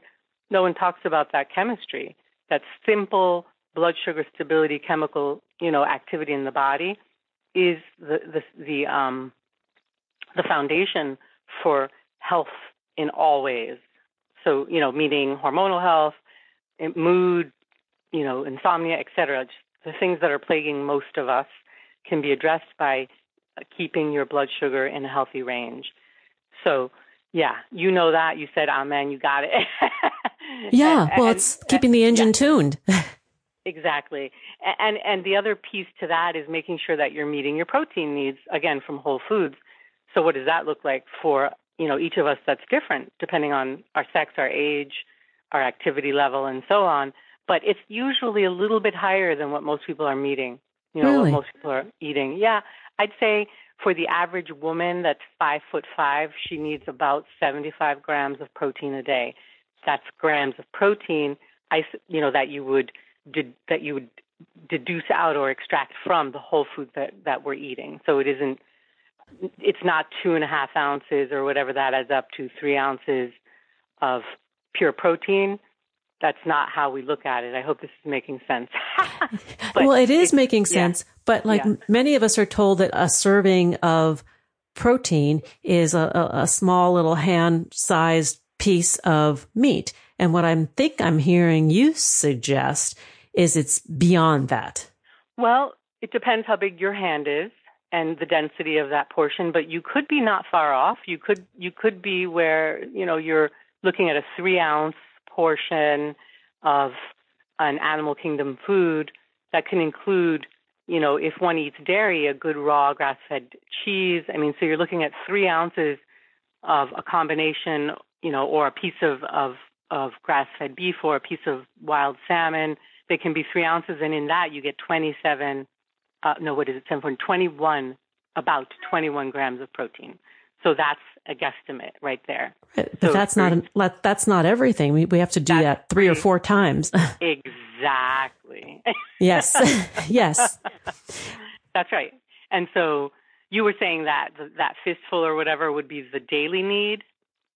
Speaker 4: no one talks about that chemistry. That simple blood sugar stability chemical, you know, activity in the body is the the the um the foundation for health in all ways. So, you know, meaning hormonal health, eh, mood, you know, insomnia, etc. The things that are plaguing most of us can be addressed by uh, keeping your blood sugar in a healthy range. So, yeah, you know that. You said, Amen, you got it. (laughs)
Speaker 1: yeah, and, well, and, it's keeping the engine yeah. tuned. (laughs)
Speaker 4: exactly. And, and the other piece to that is making sure that you're meeting your protein needs, again, from whole foods. So, what does that look like for you know each of us? That's different depending on our sex, our age, our activity level, and so on. But it's usually a little bit higher than what most people are meeting you know,
Speaker 1: really?
Speaker 4: what most people are eating. Yeah, I'd say for the average woman that's five foot five, she needs about 75 grams of protein a day. That's grams of protein, I, you know, that you would that you would deduce out or extract from the whole food that that we're eating. So it isn't it's not two and a half ounces or whatever that adds up to, three ounces of pure protein. That's not how we look at it. I hope this is making sense. (laughs)
Speaker 1: well, it is making sense, yeah. but like yeah. many of us are told that a serving of protein is a, a, a small little hand sized piece of meat. And what I think I'm hearing you suggest is it's beyond that.
Speaker 4: Well, it depends how big your hand is and the density of that portion, but you could be not far off. You could you could be where, you know, you're looking at a three ounce portion of an animal kingdom food that can include, you know, if one eats dairy, a good raw grass fed cheese. I mean, so you're looking at three ounces of a combination, you know, or a piece of, of, of grass fed beef or a piece of wild salmon. They can be three ounces, and in that you get 27, uh, no, what is it, 7.21, about 21 grams of protein. So that's a guesstimate right there.
Speaker 1: But so that's not that's not everything. We we have to do that three or four times. (laughs)
Speaker 4: exactly.
Speaker 1: yes. (laughs) yes.
Speaker 4: That's right. And so you were saying that that fistful or whatever would be the daily need.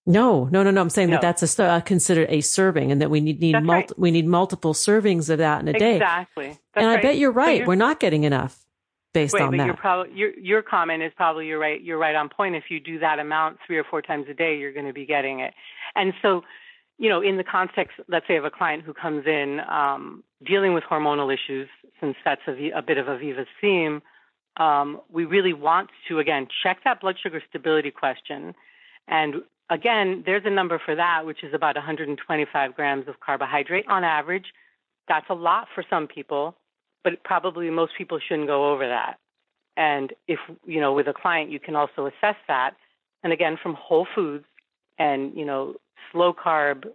Speaker 1: No, no, no, no. I'm saying no. that that's a, uh, considered a serving, and that we need need right. we need multiple servings of that in a day.
Speaker 4: Exactly.
Speaker 1: and
Speaker 4: I
Speaker 1: right. bet you're right. You're, We're not getting enough based
Speaker 4: Wait,
Speaker 1: on
Speaker 4: but
Speaker 1: that.
Speaker 4: You're probably, your your comment is probably you're right. You're right on point. If you do that amount three or four times a day, you're going to be getting it. And so, you know, in the context, let's say, of a client who comes in um, dealing with hormonal issues, since that's a, a bit of Aviva's theme, um, we really want to again check that blood sugar stability question. And again, there's a number for that, which is about 125 grams of carbohydrate on average. That's a lot for some people but probably most people shouldn't go over that. And if, you know, with a client, you can also assess that. And again, from whole foods and, you know, slow carb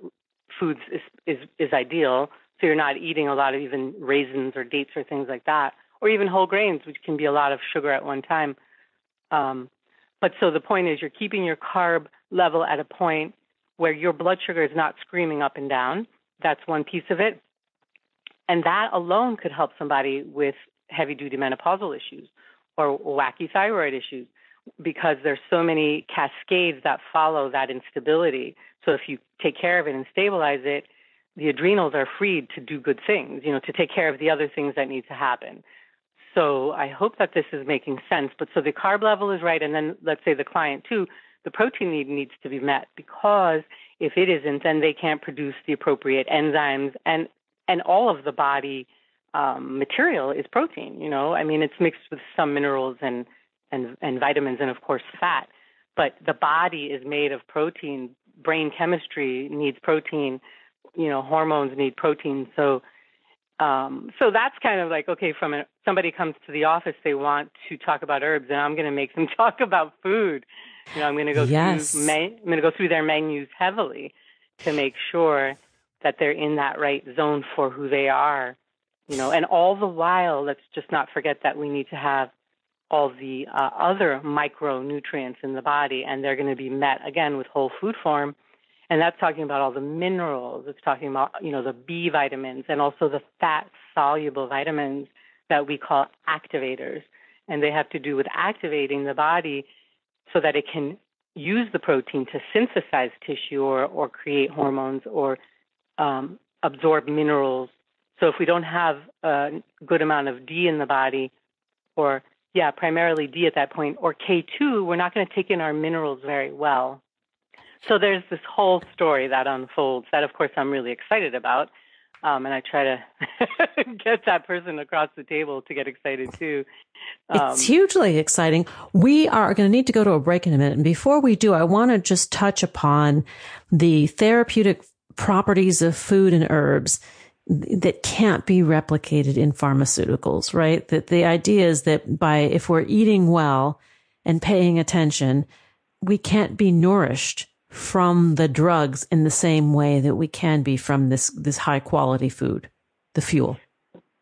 Speaker 4: foods is, is, is ideal. So you're not eating a lot of even raisins or dates or things like that, or even whole grains, which can be a lot of sugar at one time. Um, but so the point is you're keeping your carb level at a point where your blood sugar is not screaming up and down. That's one piece of it. And that alone could help somebody with heavy duty menopausal issues or wacky thyroid issues because there's so many cascades that follow that instability. So if you take care of it and stabilize it, the adrenals are freed to do good things, you know, to take care of the other things that need to happen. So I hope that this is making sense. But so the carb level is right, and then let's say the client too, the protein need needs to be met because if it isn't, then they can't produce the appropriate enzymes and and all of the body um, material is protein. You know, I mean, it's mixed with some minerals and and and vitamins and of course fat, but the body is made of protein. Brain chemistry needs protein. You know, hormones need protein. So. Um, so that's kind of like okay. From a, somebody comes to the office, they want to talk about herbs, and I'm going to make them (laughs) talk about food. You know, I'm going to go
Speaker 1: yes.
Speaker 4: through. I'm going to go through their menus heavily to make sure that they're in that right zone for who they are, you know, and all the while, let's just not forget that we need to have all the uh, other micronutrients in the body, and they're going to be met again with whole food form. And that's talking about all the minerals. It's talking about, you know, the B vitamins and also the fat soluble vitamins that we call activators. And they have to do with activating the body so that it can use the protein to synthesize tissue or, or create hormones or um, absorb minerals. So if we don't have a good amount of D in the body, or yeah, primarily D at that point, or K2, we're not going to take in our minerals very well. So there's this whole story that unfolds that, of course, I'm really excited about. Um, and I try to (laughs) get that person across the table to get excited too.
Speaker 1: Um, it's hugely exciting. We are going to need to go to a break in a minute. And before we do, I want to just touch upon the therapeutic properties of food and herbs that can't be replicated in pharmaceuticals, right? That the idea is that by, if we're eating well and paying attention, we can't be nourished from the drugs in the same way that we can be from this, this high quality food, the fuel.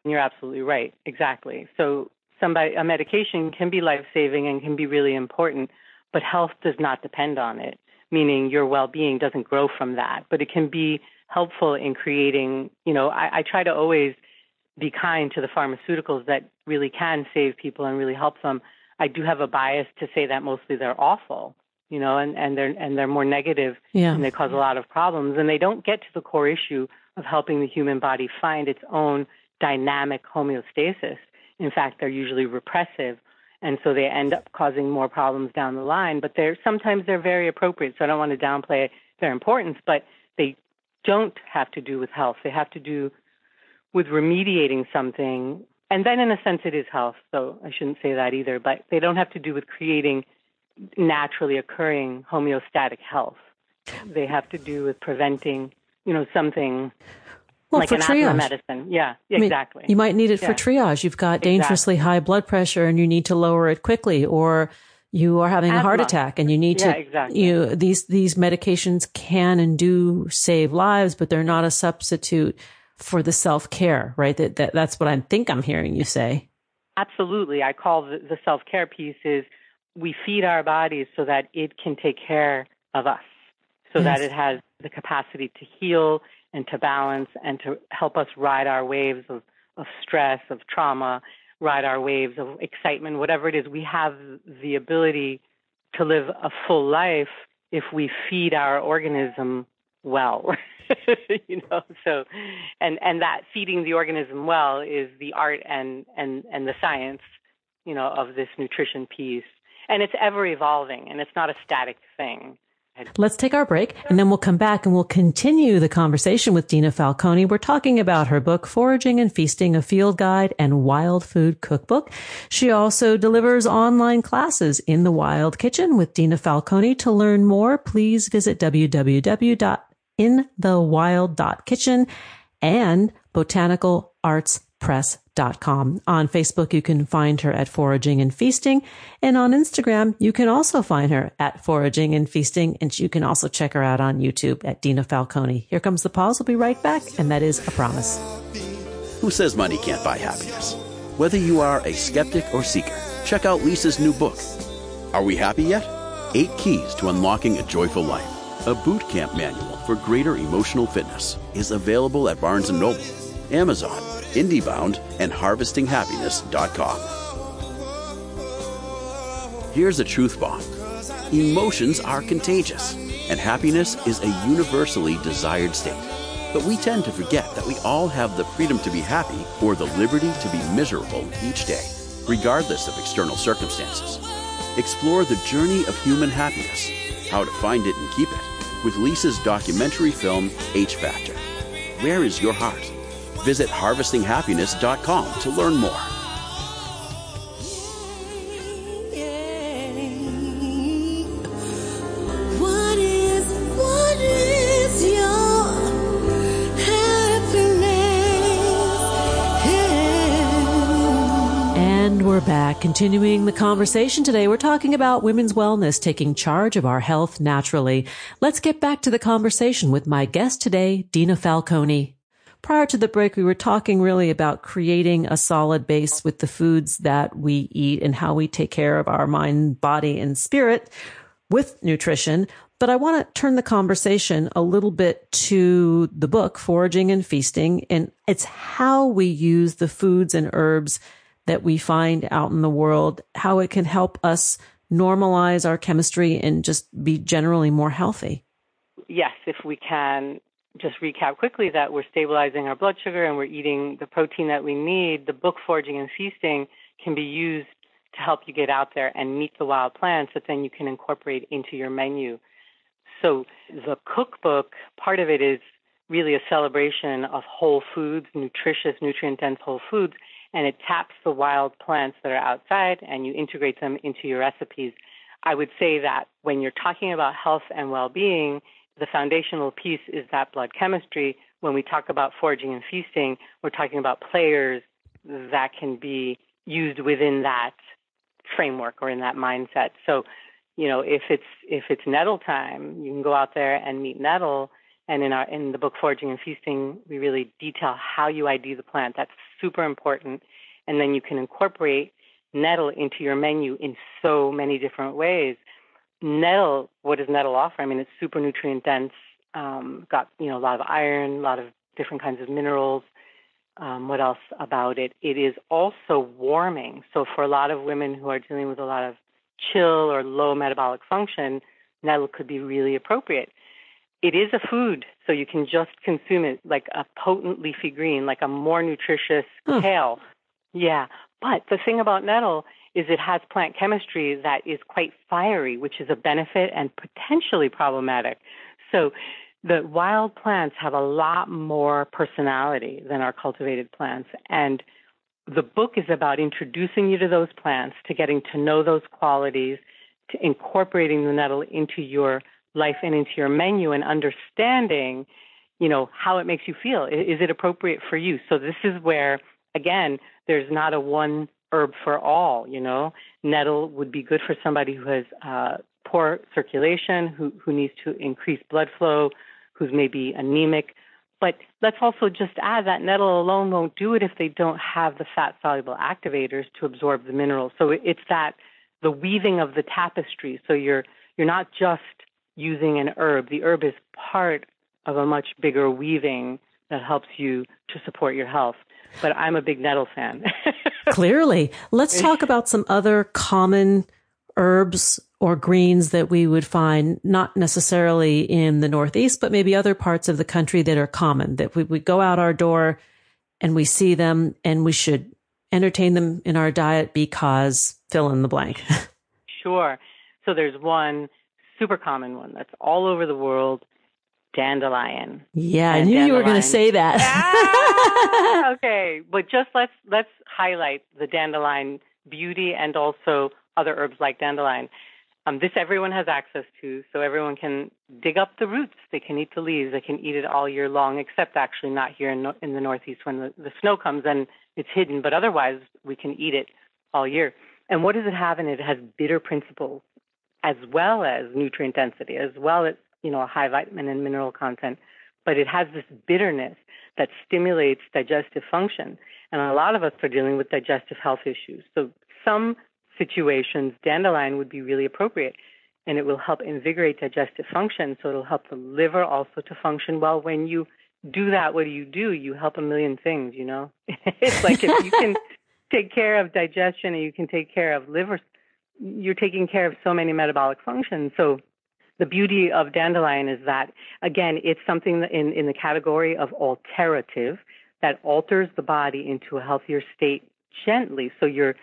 Speaker 4: You're absolutely right. Exactly. So somebody, a medication can be life saving and can be really important, but health does not depend on it meaning your well-being doesn't grow from that, but it can be helpful in creating, you know, I, I try to always be kind to the pharmaceuticals that really can save people and really help them. I do have a bias to say that mostly they're awful, you know, and, and they're and they're more negative
Speaker 1: yeah.
Speaker 4: and they cause a lot of problems and they don't get to the core issue of helping the human body find its own dynamic homeostasis. In fact, they're usually repressive and so they end up causing more problems down the line, but they're sometimes they're very appropriate. So I don't want to downplay their importance, but they don't have to do with health. They have to do with remediating something and then in a sense it is health, so I shouldn't say that either, but they don't have to do with creating naturally occurring homeostatic health. They have to do with preventing, you know, something
Speaker 1: well,
Speaker 4: like
Speaker 1: for
Speaker 4: an
Speaker 1: triage.
Speaker 4: medicine. Yeah,
Speaker 1: I mean,
Speaker 4: exactly.
Speaker 1: you might need it
Speaker 4: yeah.
Speaker 1: for triage. You've got dangerously
Speaker 4: exactly.
Speaker 1: high blood pressure and you need to lower it quickly or you are having
Speaker 4: Asthma.
Speaker 1: a heart attack and you need
Speaker 4: yeah,
Speaker 1: to
Speaker 4: exactly.
Speaker 1: you these these medications can and do save lives but they're not a substitute for the self-care, right? That, that that's what I think I'm hearing you say.
Speaker 4: Absolutely. I call the, the self care piece is we feed our bodies so that it can take care of us, so
Speaker 1: Yes.
Speaker 4: that it has the capacity to heal and to balance and to help us ride our waves of, of stress, of trauma, ride our waves of excitement, whatever it is. We have the ability to live a full life if we feed our organism well. (laughs) you know, so and and that feeding the organism well is the art and and and the science, you know, of this nutrition piece. And it's ever evolving and it's not a static thing.
Speaker 1: Let's take our break and then we'll come back and we'll continue the conversation with Dina Falconi. We're talking about her book, Foraging and Feasting, a field guide and wild food cookbook. She also delivers online classes in the wild kitchen with Dina Falconi. To learn more, please visit www.inthewild.kitchen and botanicalartspress.com. On Facebook, you can find her at Foraging and Feasting. And on Instagram, you can also find her at Foraging and Feasting. And you can also check her out on YouTube at Dina Falconi. Here comes the pause. We'll be right back. And that is a promise.
Speaker 3: Who says money can't buy happiness? Whether you are a skeptic or seeker, check out Lisa's new book. Are we happy yet? Eight Keys to Unlocking a Joyful Life. A boot camp manual for greater emotional fitness is available at Barnes & Noble, Amazon, IndieBound, and HarvestingHappiness.com. Here's a truth bomb. Emotions are contagious, and happiness is a universally desired state. But we tend to forget that we all have the freedom to be happy or the liberty to be miserable each day, regardless of external circumstances. Explore the journey of human happiness, how to find it and keep it, with Lisa's documentary film, H Factor. Where is your heart? Visit harvestinghappiness.com to learn more.
Speaker 5: What is, what is your happiness?
Speaker 1: And we're back, continuing the conversation today. We're talking about women's wellness, taking charge of our health naturally. Let's get back to the conversation with my guest today, Dina Falconi. Prior to the break, we were talking really about creating a solid base with the foods that we eat and how we take care of our mind, body, and spirit with nutrition. But I want to turn the conversation a little bit to the book, Foraging and Feasting, and it's how we use the foods and herbs that we find out in the world, how it can help us normalize our chemistry and just be generally more healthy.
Speaker 4: Yes, if we can just recap quickly that we're stabilizing our blood sugar and we're eating the protein that we need, the book Foraging and Feasting can be used to help you get out there and meet the wild plants that then you can incorporate into your menu. So the cookbook, part of it is really a celebration of whole foods, nutritious, nutrient dense whole foods, and it taps the wild plants that are outside and you integrate them into your recipes. I would say that when you're talking about health and well being, the foundational piece is that blood chemistry. When we talk about foraging and feasting, we're talking about players that can be used within that framework or in that mindset. So, you know, if it's if it's nettle time, you can go out there and meet nettle. And in our in the book Foraging and Feasting, we really detail how you ID the plant. That's super important. And then you can incorporate nettle into your menu in so many different ways. Nettle, what does nettle offer? I mean, it's super nutrient dense. Um, got you know a lot of iron, a lot of different kinds of minerals. Um, what else about it? It is also warming. So for a lot of women who are dealing with a lot of chill or low metabolic function, nettle could be really appropriate. It is a food, so you can just consume it like a potent leafy green, like a more nutritious kale. Yeah. But the thing about nettle is it has plant chemistry that is quite fiery, which is a benefit and potentially problematic. So the wild plants have a lot more personality than our cultivated plants. And the book is about introducing you to those plants, to getting to know those qualities, to incorporating the nettle into your life and into your menu and understanding, you know, how it makes you feel. Is it appropriate for you? So this is where, again, there's not a one herb for all, you know. Nettle would be good for somebody who has uh, poor circulation, who, who needs to increase blood flow, who's maybe anemic. But let's also just add that nettle alone won't do it if they don't have the fat soluble activators to absorb the minerals. So it's that the weaving of the tapestry. So you're you're not just using an herb. The herb is part of a much bigger weaving that helps you to support your health. But I'm a big nettle fan. (laughs)
Speaker 1: Clearly. Let's (laughs) talk about some other common herbs or greens that we would find not necessarily in the Northeast, but maybe other parts of the country that are common that we, we go out our door and we see them and we should entertain them in our diet because fill in the blank. (laughs)
Speaker 4: Sure. So there's one super common one that's all over the world, dandelion.
Speaker 1: yeah, I knew you were going to say that. (laughs)
Speaker 4: Ah, okay, but just let's let's highlight the dandelion beauty and also other herbs like dandelion. Um, this everyone has access to, so everyone can dig up the roots. They can eat the leaves. They can eat it all year long, except actually not here in, in the Northeast when the, the snow comes and it's hidden. But otherwise, we can eat it all year. And what does it have in it? It has bitter principles, as well as nutrient density, as well as you know a high vitamin and mineral content. But it has this bitterness that stimulates digestive function. And a lot of us are dealing with digestive health issues. So some situations, dandelion would be really appropriate. And it will help invigorate digestive function. So it'll help the liver also to function well. When you do that, what do you do? You help a million things, you know? (laughs) it's like if you can (laughs) take care of digestion and you can take care of liver, you're taking care of so many metabolic functions. So the beauty of dandelion is that, again, it's something in, in the category of alterative that alters the body into a healthier state gently. So you're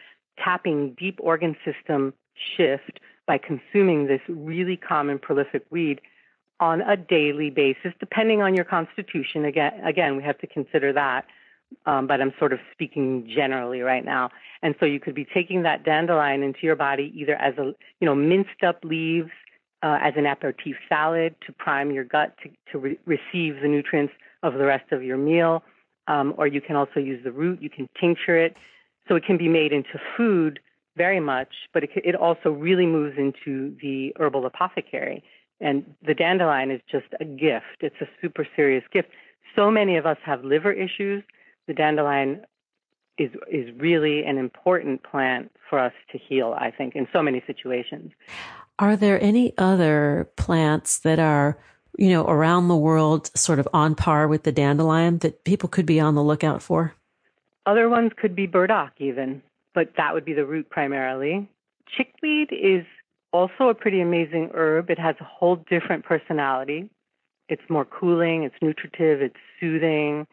Speaker 4: tapping deep organ system shift by consuming this really common prolific weed on a daily basis, depending on your constitution. Again, again, we have to consider that. Um, but I'm sort of speaking generally right now. And so you could be taking that dandelion into your body either as a, you know, minced up leaves, uh, as an aperitif salad to prime your gut to, to re- receive the nutrients of the rest of your meal. Um, or you can also use the root. You can tincture it. So it can be made into food very much, but it, it also really moves into the herbal apothecary. And the dandelion is just a gift. It's a super serious gift. So many of us have liver issues. The dandelion is is really an important plant for us to heal, I think, in so many situations.
Speaker 1: Are there any other plants that are, you know, around the world sort of on par with the dandelion that people could be on the lookout for?
Speaker 4: Other ones could be burdock even, but that would be the root primarily. Chickweed is also a pretty amazing herb. It has a whole different personality. It's more cooling, it's nutritive, it's soothing.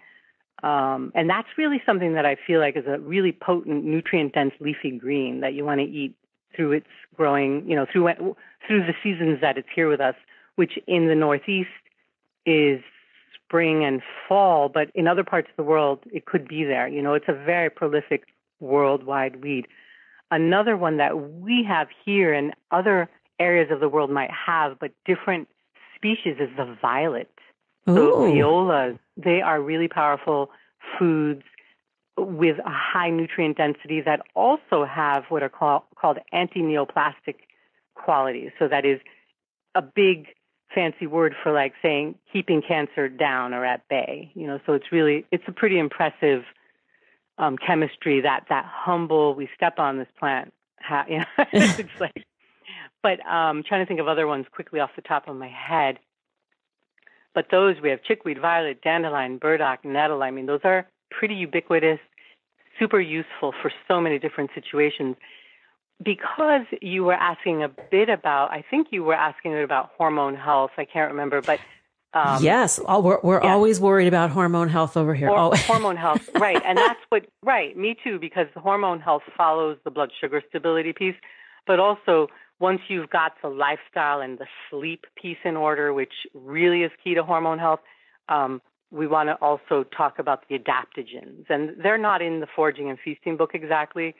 Speaker 4: Um, and that's really something that I feel like is a really potent, nutrient dense leafy green that you want to eat through its growing, you know, through through the seasons that it's here with us, which in the Northeast is spring and fall, but in other parts of the world it could be there. You know, it's a very prolific worldwide weed. Another one that we have here and other areas of the world might have, but different species is the violet. So violas, they are really powerful foods with a high nutrient density that also have what are call, called anti-neoplastic qualities. So that is a big fancy word for like saying keeping cancer down or at bay. You know, so it's really it's a pretty impressive um, chemistry that that humble we step on this plant. Ha, (laughs) you know, it's (laughs) like, but um, trying to think of other ones quickly off the top of my head. But those we have chickweed, violet, dandelion, burdock, nettle. I mean, those are pretty ubiquitous, super useful for so many different situations. Because you were asking a bit about, I think you were asking about hormone health. I can't remember, but um,
Speaker 1: yes, oh, we're, we're
Speaker 4: yeah.
Speaker 1: always worried about hormone health over here.
Speaker 4: Hor-
Speaker 1: oh. (laughs)
Speaker 4: hormone health, right? And that's what, right? Me too, because the hormone health follows the blood sugar stability piece, but also once you've got the lifestyle and the sleep piece in order, which really is key to hormone health, um, we want to also talk about the adaptogens, and they're not in the foraging and feasting book exactly.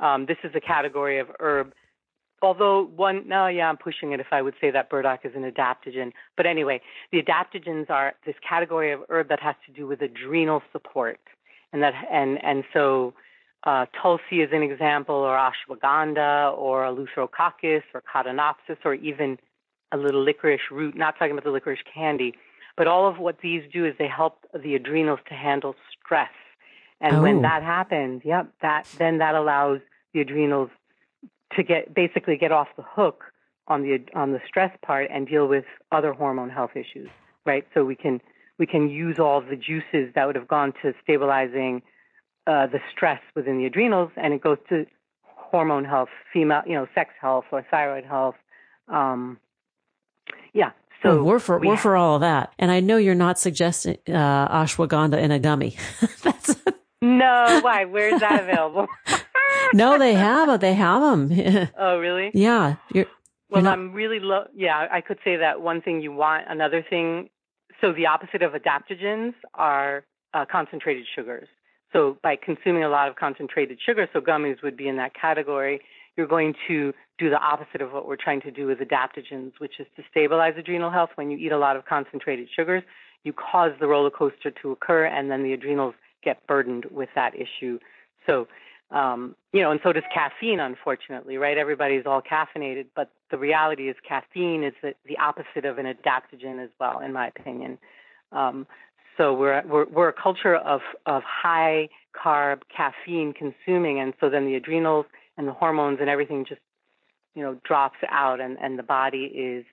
Speaker 4: Um, this is a category of herb although one, no, yeah, I'm pushing it if I would say that burdock is an adaptogen. But anyway, the adaptogens are this category of herb that has to do with adrenal support, and that and and so uh, tulsi is an example, or ashwagandha, or eleutherococcus, or codonopsis, or even a little licorice root. Not talking about the licorice candy, but all of what these do is they help the adrenals to handle stress. And
Speaker 1: Oh.
Speaker 4: when that happens, yep, that then that allows the adrenals to get basically get off the hook on the on the stress part and deal with other hormone health issues, right? So we can we can use all the juices that would have gone to stabilizing uh, the stress within the adrenals, and it goes to hormone health, female, you know, sex health or thyroid health. Um, yeah. So
Speaker 1: Well, we're for
Speaker 4: we
Speaker 1: we're
Speaker 4: ha-
Speaker 1: for all of that, and I know you're not suggesting uh, ashwagandha in a gummy. (laughs) That's
Speaker 4: no. Why? Where's that available? (laughs)
Speaker 1: no, they have them. They have them. (laughs)
Speaker 4: oh, really?
Speaker 1: yeah, you're.
Speaker 4: Well,
Speaker 1: you're not-
Speaker 4: I'm really low. Yeah, I could say that one thing you want. Another thing, so the opposite of adaptogens are uh, concentrated sugars. So by consuming a lot of concentrated sugar, so gummies would be in that category, you're going to do the opposite of what we're trying to do with adaptogens, which is to stabilize adrenal health. When you eat a lot of concentrated sugars, you cause the roller coaster to occur, and then the adrenals get burdened with that issue. So, um, you know, and so does caffeine, unfortunately, right? Everybody's all caffeinated, but the reality is caffeine is the, the opposite of an adaptogen as well, in my opinion. Um, so we're, we're we're a culture of of high carb caffeine consuming, and so then the adrenals and the hormones and everything just you know drops out, and and the body is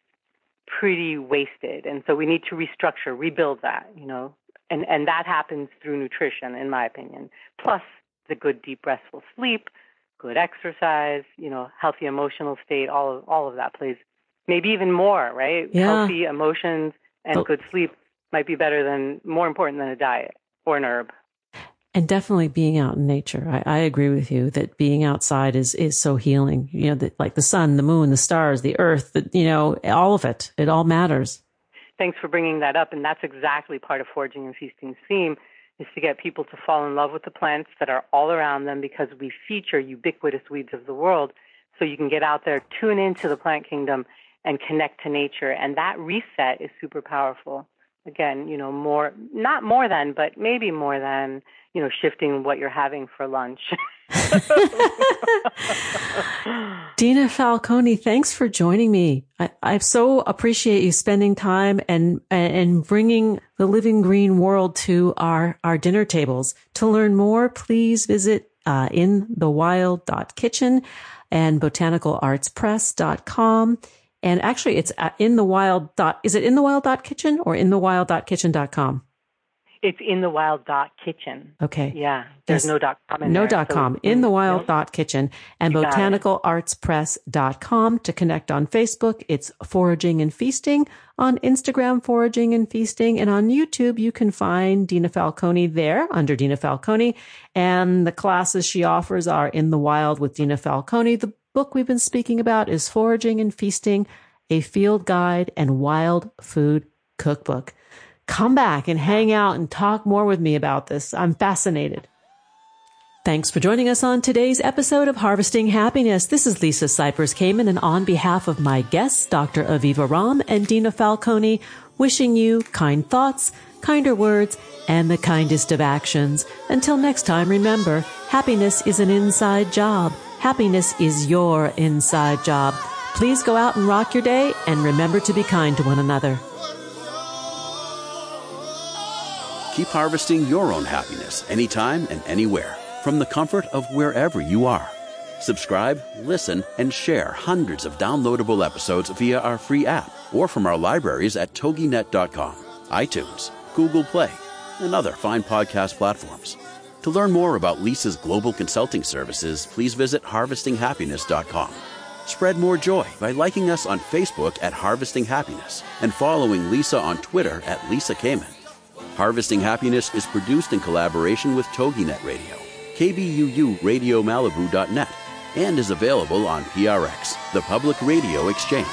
Speaker 4: pretty wasted, and so we need to restructure, rebuild that, you know, and and that happens through nutrition, in my opinion. Plus the good deep restful sleep, good exercise, you know, healthy emotional state, all of all of that plays maybe even more, right?
Speaker 1: Yeah.
Speaker 4: Healthy emotions and
Speaker 1: Oh.
Speaker 4: good sleep might be better than more important than a diet or an herb.
Speaker 1: And definitely being out in nature. I, I agree with you that being outside is is so healing. You know, that like the sun, the moon, the stars, the earth. The, you know, all of it. It all matters.
Speaker 4: Thanks for bringing that up, and that's exactly part of foraging and feasting's theme is to get people to fall in love with the plants that are all around them because we feature ubiquitous weeds of the world. So you can get out there, tune into the plant kingdom, and connect to nature. And that reset is super powerful. Again, you know, more, not more than, but maybe more than, you know, shifting what you're having for lunch. (laughs)
Speaker 1: Dina Falconi, thanks for joining me. I, I so appreciate you spending time and and bringing the living green world to our our dinner tables. To learn more, please visit uh, inthewild.kitchen and botanicalartspress.com. And actually, it's in the wild dot. Is it in the wild dot kitchen or in the wild dot kitchen dot com?
Speaker 4: it's in the wild dot kitchen.
Speaker 1: Okay.
Speaker 4: Yeah, there's no dot com in
Speaker 1: No
Speaker 4: there,
Speaker 1: dot
Speaker 4: so-
Speaker 1: com in the wild
Speaker 4: Yep.
Speaker 1: dot kitchen and
Speaker 4: You got it.
Speaker 1: botanicalartspress.com to connect on Facebook. It's foraging and feasting on Instagram, foraging and feasting. And on YouTube, you can find Dina Falconi there under Dina Falconi. And the classes she offers are in the wild with Dina Falconi. The book we've been speaking about is foraging and feasting, a field guide and wild food cookbook. Come back and hang out and talk more with me about this. I'm fascinated. Thanks for joining us on today's episode of Harvesting Happiness. This is Lisa Cypress Kamen, and on behalf of my guests, Dr. Aviva Romm and Dina Falconi, wishing you kind thoughts, kinder words, and the kindest of actions. Until next time, remember, happiness is an inside job. Happiness is your inside job. Please go out and rock your day, and remember to be kind to one another.
Speaker 3: Keep harvesting your own happiness anytime and anywhere from the comfort of wherever you are. Subscribe, listen, and share hundreds of downloadable episodes via our free app or from our libraries at toginet.com, iTunes, Google Play, and other fine podcast platforms. To learn more about Lisa's global consulting services, please visit harvestinghappiness.com. Spread more joy by liking us on Facebook at Harvesting Happiness and following Lisa on Twitter at Lisa Kamen. Harvesting Happiness is produced in collaboration with TogiNet Radio, KBUU Radio Malibu.net, and is available on PRX, the public radio exchange.